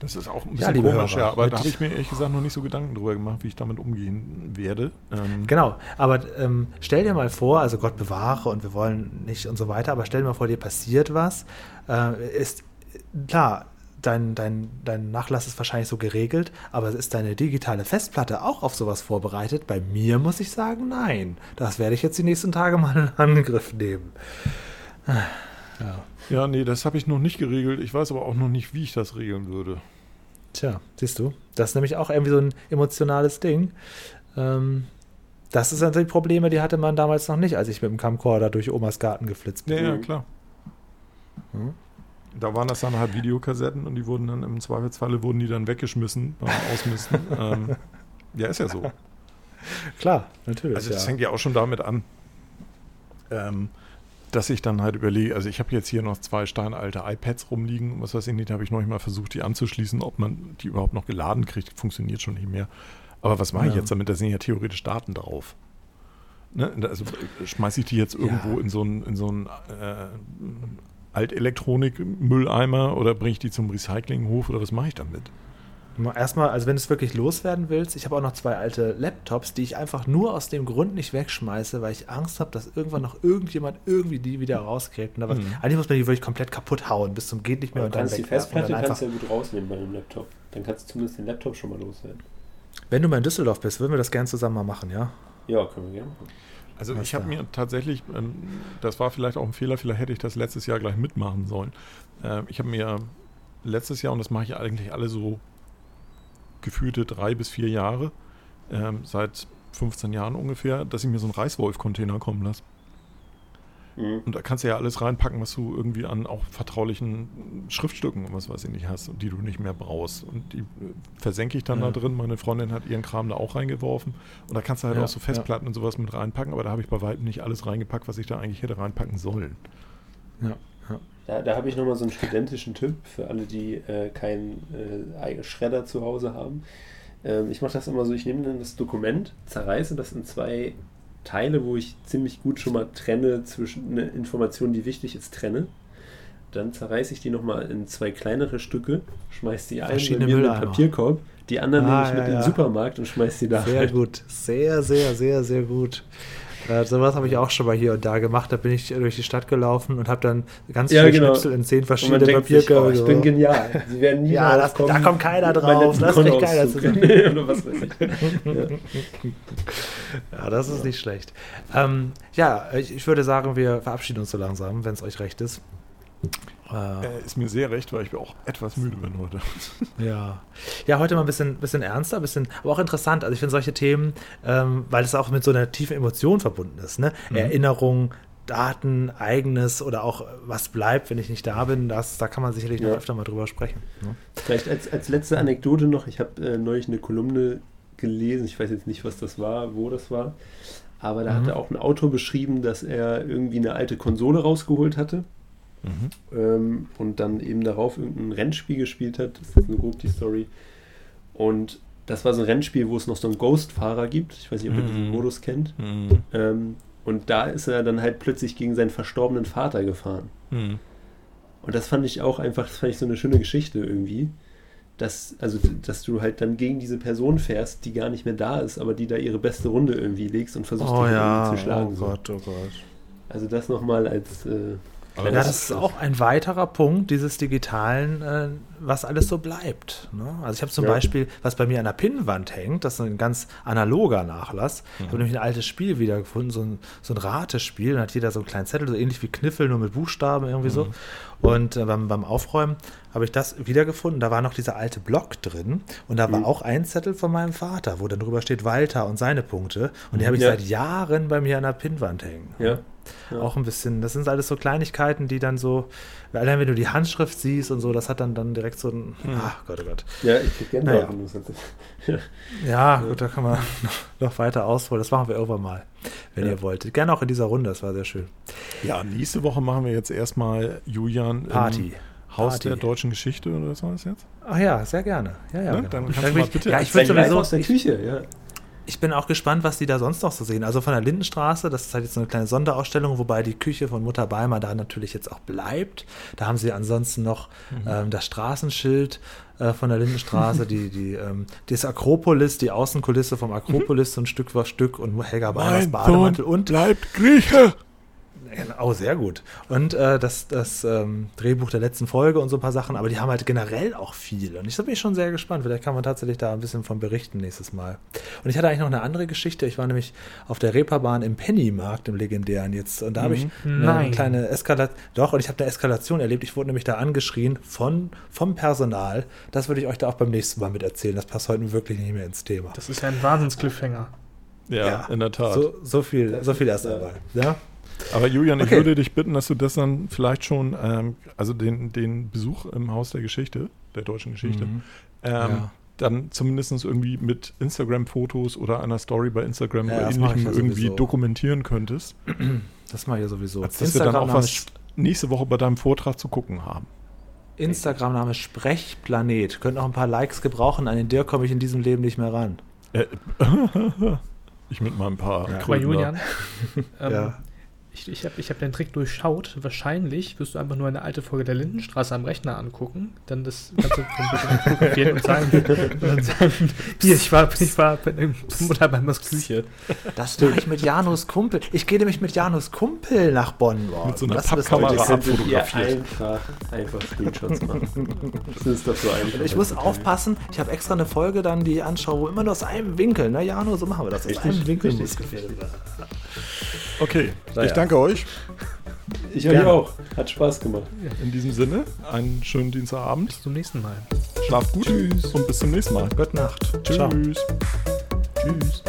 Das ist auch ein Ja, bisschen liebe komisch, Hörer, ja, aber da habe ich mir ehrlich gesagt noch nicht so Gedanken drüber gemacht, wie ich damit umgehen werde. Ähm, Genau, aber ähm, stell dir mal vor, also Gott bewahre und wir wollen nicht und so weiter, aber stell dir mal vor, dir passiert was. Äh, ist klar, dein, dein, dein Nachlass ist wahrscheinlich so geregelt, aber ist deine digitale Festplatte auch auf sowas vorbereitet? Bei mir muss ich sagen, nein. Das werde ich jetzt die nächsten Tage mal in Angriff nehmen. Ja. Ja, nee, das habe ich noch nicht geregelt. Ich weiß aber auch noch nicht, wie ich das regeln würde. Tja, siehst du, das ist nämlich auch irgendwie so ein emotionales Ding. Ähm, das ist natürlich Probleme, die hatte man damals noch nicht, als ich mit dem Camcorder durch Omas Garten geflitzt bin. Ja, ja, klar. Hm? Da waren das dann halt Videokassetten und die wurden dann im Zweifelsfalle wurden die dann weggeschmissen beim Ausmisten. ähm, ja, ist ja so. Klar, natürlich. Also das ja. fängt ja auch schon damit an, ähm, dass ich dann halt überlege, also ich habe jetzt hier noch zwei steinalte iPads rumliegen, was weiß ich nicht, da habe ich noch nicht mal versucht, die anzuschließen, ob man die überhaupt noch geladen kriegt, funktioniert schon nicht mehr. Aber was mache ich Ja. jetzt damit? Da sind ja theoretisch Daten drauf. Ne? Also schmeiße ich die jetzt irgendwo Ja. in so einen in so einen, äh, Altelektronik-Mülleimer oder bringe ich die zum Recyclinghof oder was mache ich damit? Erstmal, also wenn du es wirklich loswerden willst, ich habe auch noch zwei alte Laptops, die ich einfach nur aus dem Grund nicht wegschmeiße, weil ich Angst habe, dass irgendwann noch irgendjemand irgendwie die wieder rauskriegt. Und da was, Mhm. Eigentlich muss man die wirklich komplett kaputt hauen, bis zum geht nicht mehr Aber und du dann kannst die Festplatte dann kannst du ja gut rausnehmen bei einem Laptop. Dann kannst du zumindest den Laptop schon mal loswerden. Wenn du mal in Düsseldorf bist, würden wir das gerne zusammen mal machen, ja? Ja, können wir gerne machen. Also Was ich habe mir tatsächlich, ähm, das war vielleicht auch ein Fehler, vielleicht hätte ich das letztes Jahr gleich mitmachen sollen. Ähm, ich habe mir letztes Jahr, und das mache ich eigentlich alle so gefühlte drei bis vier Jahre, ähm, seit 15 Jahren ungefähr, dass ich mir so einen Reißwolf-Container kommen lasse. Mhm. Und da kannst du ja alles reinpacken, was du irgendwie an auch vertraulichen Schriftstücken und was weiß ich nicht hast und die du nicht mehr brauchst. Und die äh, versenke ich dann Ja. da drin. Meine Freundin hat ihren Kram da auch reingeworfen. Und da kannst du halt Ja, auch so Festplatten und sowas mit reinpacken, aber da habe ich bei weitem nicht alles reingepackt, was ich da eigentlich hätte reinpacken sollen. Ja. ja. Da, da habe ich nochmal so einen studentischen Tipp für alle, die äh, keinen äh, Schredder zu Hause haben. Ähm, ich mache das immer so, ich nehme dann das Dokument, zerreiße das in zwei Teile, wo ich ziemlich gut schon mal trenne zwischen eine Information, die wichtig ist, trenne. Dann zerreiße ich die nochmal in zwei kleinere Stücke, schmeiß die ein in den. Papierkorb, die anderen Ah, nehme ich mit ja, in den ja. Supermarkt und schmeiß die da Sehr rein. gut. Sehr, sehr, sehr, sehr gut. Äh, sowas habe ich auch schon mal hier und da gemacht. Da bin ich durch die Stadt gelaufen und habe dann ganz Ja, viele genau. Schnipsel in zehn verschiedene sich, oh, Papierkörbe. ich bin genial. Sie werden nie Ja, das- da kommt keiner drauf. Das kriegt keiner. Ja. Ja, das ist nicht schlecht. Ähm, ja, ich, ich würde sagen, wir verabschieden uns so langsam, wenn es euch recht ist. Äh, ist mir sehr recht, weil ich auch etwas müde bin heute. Ja. Ja, heute mal ein bisschen, bisschen ernster, ein bisschen, aber auch interessant. Also ich finde solche Themen, ähm, weil es auch mit so einer tiefen Emotion verbunden ist, ne? Mhm. Erinnerung, Daten, eigenes oder auch was bleibt, wenn ich nicht da bin, das, da kann man sicherlich noch Ja. öfter mal drüber sprechen. Ne? Vielleicht als, als letzte Anekdote noch, ich habe äh, neulich eine Kolumne gelesen, ich weiß jetzt nicht, was das war, wo das war, aber da Mhm. hatte auch ein Autor beschrieben, dass er irgendwie eine alte Konsole rausgeholt hatte Mhm. ähm, und dann eben darauf irgendein Rennspiel gespielt hat. Das ist jetzt nur grob die Story. Und das war so ein Rennspiel, wo es noch so einen Ghost-Fahrer gibt. Ich weiß nicht, ob ihr Mhm. diesen Modus kennt. Mhm. Ähm, und da ist er dann halt plötzlich gegen seinen verstorbenen Vater gefahren. Mhm. Und das fand ich auch einfach, das fand ich so eine schöne Geschichte irgendwie. Dass, also, dass du halt dann gegen diese Person fährst, die gar nicht mehr da ist, aber die da ihre beste Runde irgendwie legst und versuchst, die irgendwie zu schlagen. oh. Gott, oh Gott. Also das nochmal als äh, Aber Ja, das das ist auch ein weiterer Punkt dieses Digitalen, äh, was alles so bleibt. Ne? Also ich habe zum Ja. Beispiel, was bei mir an der Pinnwand hängt, das ist ein ganz analoger Nachlass. Ich habe nämlich ein altes Spiel wiedergefunden, so ein, so ein Ratespiel. Da hat jeder so einen kleinen Zettel, so ähnlich wie Kniffel, nur mit Buchstaben irgendwie so. Und äh, beim, beim Aufräumen habe ich das wiedergefunden. Da war noch dieser alte Block drin. Und da war Mhm. auch ein Zettel von meinem Vater, wo dann drüber steht Walter und seine Punkte. Und die habe ich Ja. seit Jahren bei mir an der Pinnwand hängen. ja. Ja. Auch ein bisschen, das sind alles so Kleinigkeiten, die dann so, allein wenn du die Handschrift siehst und so, das hat dann, dann direkt so ein, ach Gott, oh Gott. Ja, ich krieg Gänsehaut, Naja. du erzählst. Ja, gut, da kann man noch, weiter ausholen. Das machen wir irgendwann mal, wenn Ja. ihr wolltet. Gerne auch in dieser Runde, das war sehr schön. Ja, nächste Woche machen wir jetzt erstmal Julian Party. im Haus Party. der deutschen Geschichte oder was war das jetzt? Ach ja, sehr gerne. Ja, ja, Ne? genau. Dann kannst du bin mal ich, bitte ja, ich würde sowieso, aus der ich, Küche, ja. Ich bin auch gespannt, was die da sonst noch so sehen. Also von der Lindenstraße, das ist halt jetzt so eine kleine Sonderausstellung, wobei die Küche von Mutter Beimer da natürlich jetzt auch bleibt. Da haben sie ansonsten noch ähm, das Straßenschild äh, von der Lindenstraße, die, die, ähm, das Akropolis, die Außenkulisse vom Akropolis, so ein Stück für Stück und Helga Beimers Bademantel und bleibt Grieche. Oh, sehr gut. Und äh, das, das ähm, Drehbuch der letzten Folge und so ein paar Sachen, aber die haben halt generell auch viel. Und ich bin schon sehr gespannt. Vielleicht kann man tatsächlich da ein bisschen von berichten nächstes Mal. Und ich hatte eigentlich noch eine andere Geschichte. Ich war nämlich auf der Reeperbahn im Pennymarkt, im legendären jetzt. Und da habe ich eine Nein. kleine Eskalation. Doch, und ich habe eine Eskalation erlebt. Ich wurde nämlich da angeschrien von, vom Personal. Das würde ich euch da auch beim nächsten Mal mit erzählen. Das passt heute wirklich nicht mehr ins Thema. Das ist ja ein Wahnsinns-Cliffhanger. Ja, Ja. in der Tat. So, so viel, so viel erst einmal. Ja? Aber Julian, ich Okay. würde dich bitten, dass du das dann vielleicht schon, ähm, also den, den Besuch im Haus der Geschichte, der deutschen Geschichte, Mhm. ähm, Ja. dann zumindest irgendwie mit Instagram-Fotos oder einer Story bei Instagram Ja, oder ich ähnlichem ja irgendwie sowieso. dokumentieren könntest. Das mache ich ja sowieso. Als dass wir dann auch Instagram-Name was nächste Woche bei deinem Vortrag zu gucken haben. Instagram-Name Sprechplanet. Könnt noch ein paar Likes gebrauchen. An den Dirk komme ich in diesem Leben nicht mehr ran. Äh, ich mit meinem paar Ja. Mal, da. Julian, ähm, Ja. Ich, ich habe ich hab den Trick durchschaut. Wahrscheinlich wirst du einfach nur eine alte Folge der Lindenstraße am Rechner angucken, dann das Ganze von fotografieren und sagen, und dann sagen, hier, ich war, ich war bei Mutter Beimers Küche. Das mache ich mit Janus Kumpel. Ich gehe nämlich mit Janus Kumpel nach Bonn. Boah, Mit so einer Pappkamera abfotografiert. einfach, einfach Screenshots machen. Das ist doch so einfach. Ich muss aufpassen, ich habe extra eine Folge dann, die ich anschaue, wo immer nur aus einem Winkel, ne Jano, so machen wir das. Aus Richtig, einem Winkel richtig. muss gefilmt werden. Okay, Na ich ja. danke euch. Ich euch auch. Hat Spaß gemacht. In diesem Sinne, einen schönen Dienstagabend. Bis zum nächsten Mal. Schlaft gut und bis zum nächsten Mal. Gute Nacht. Tschüss. Ciao. Tschüss.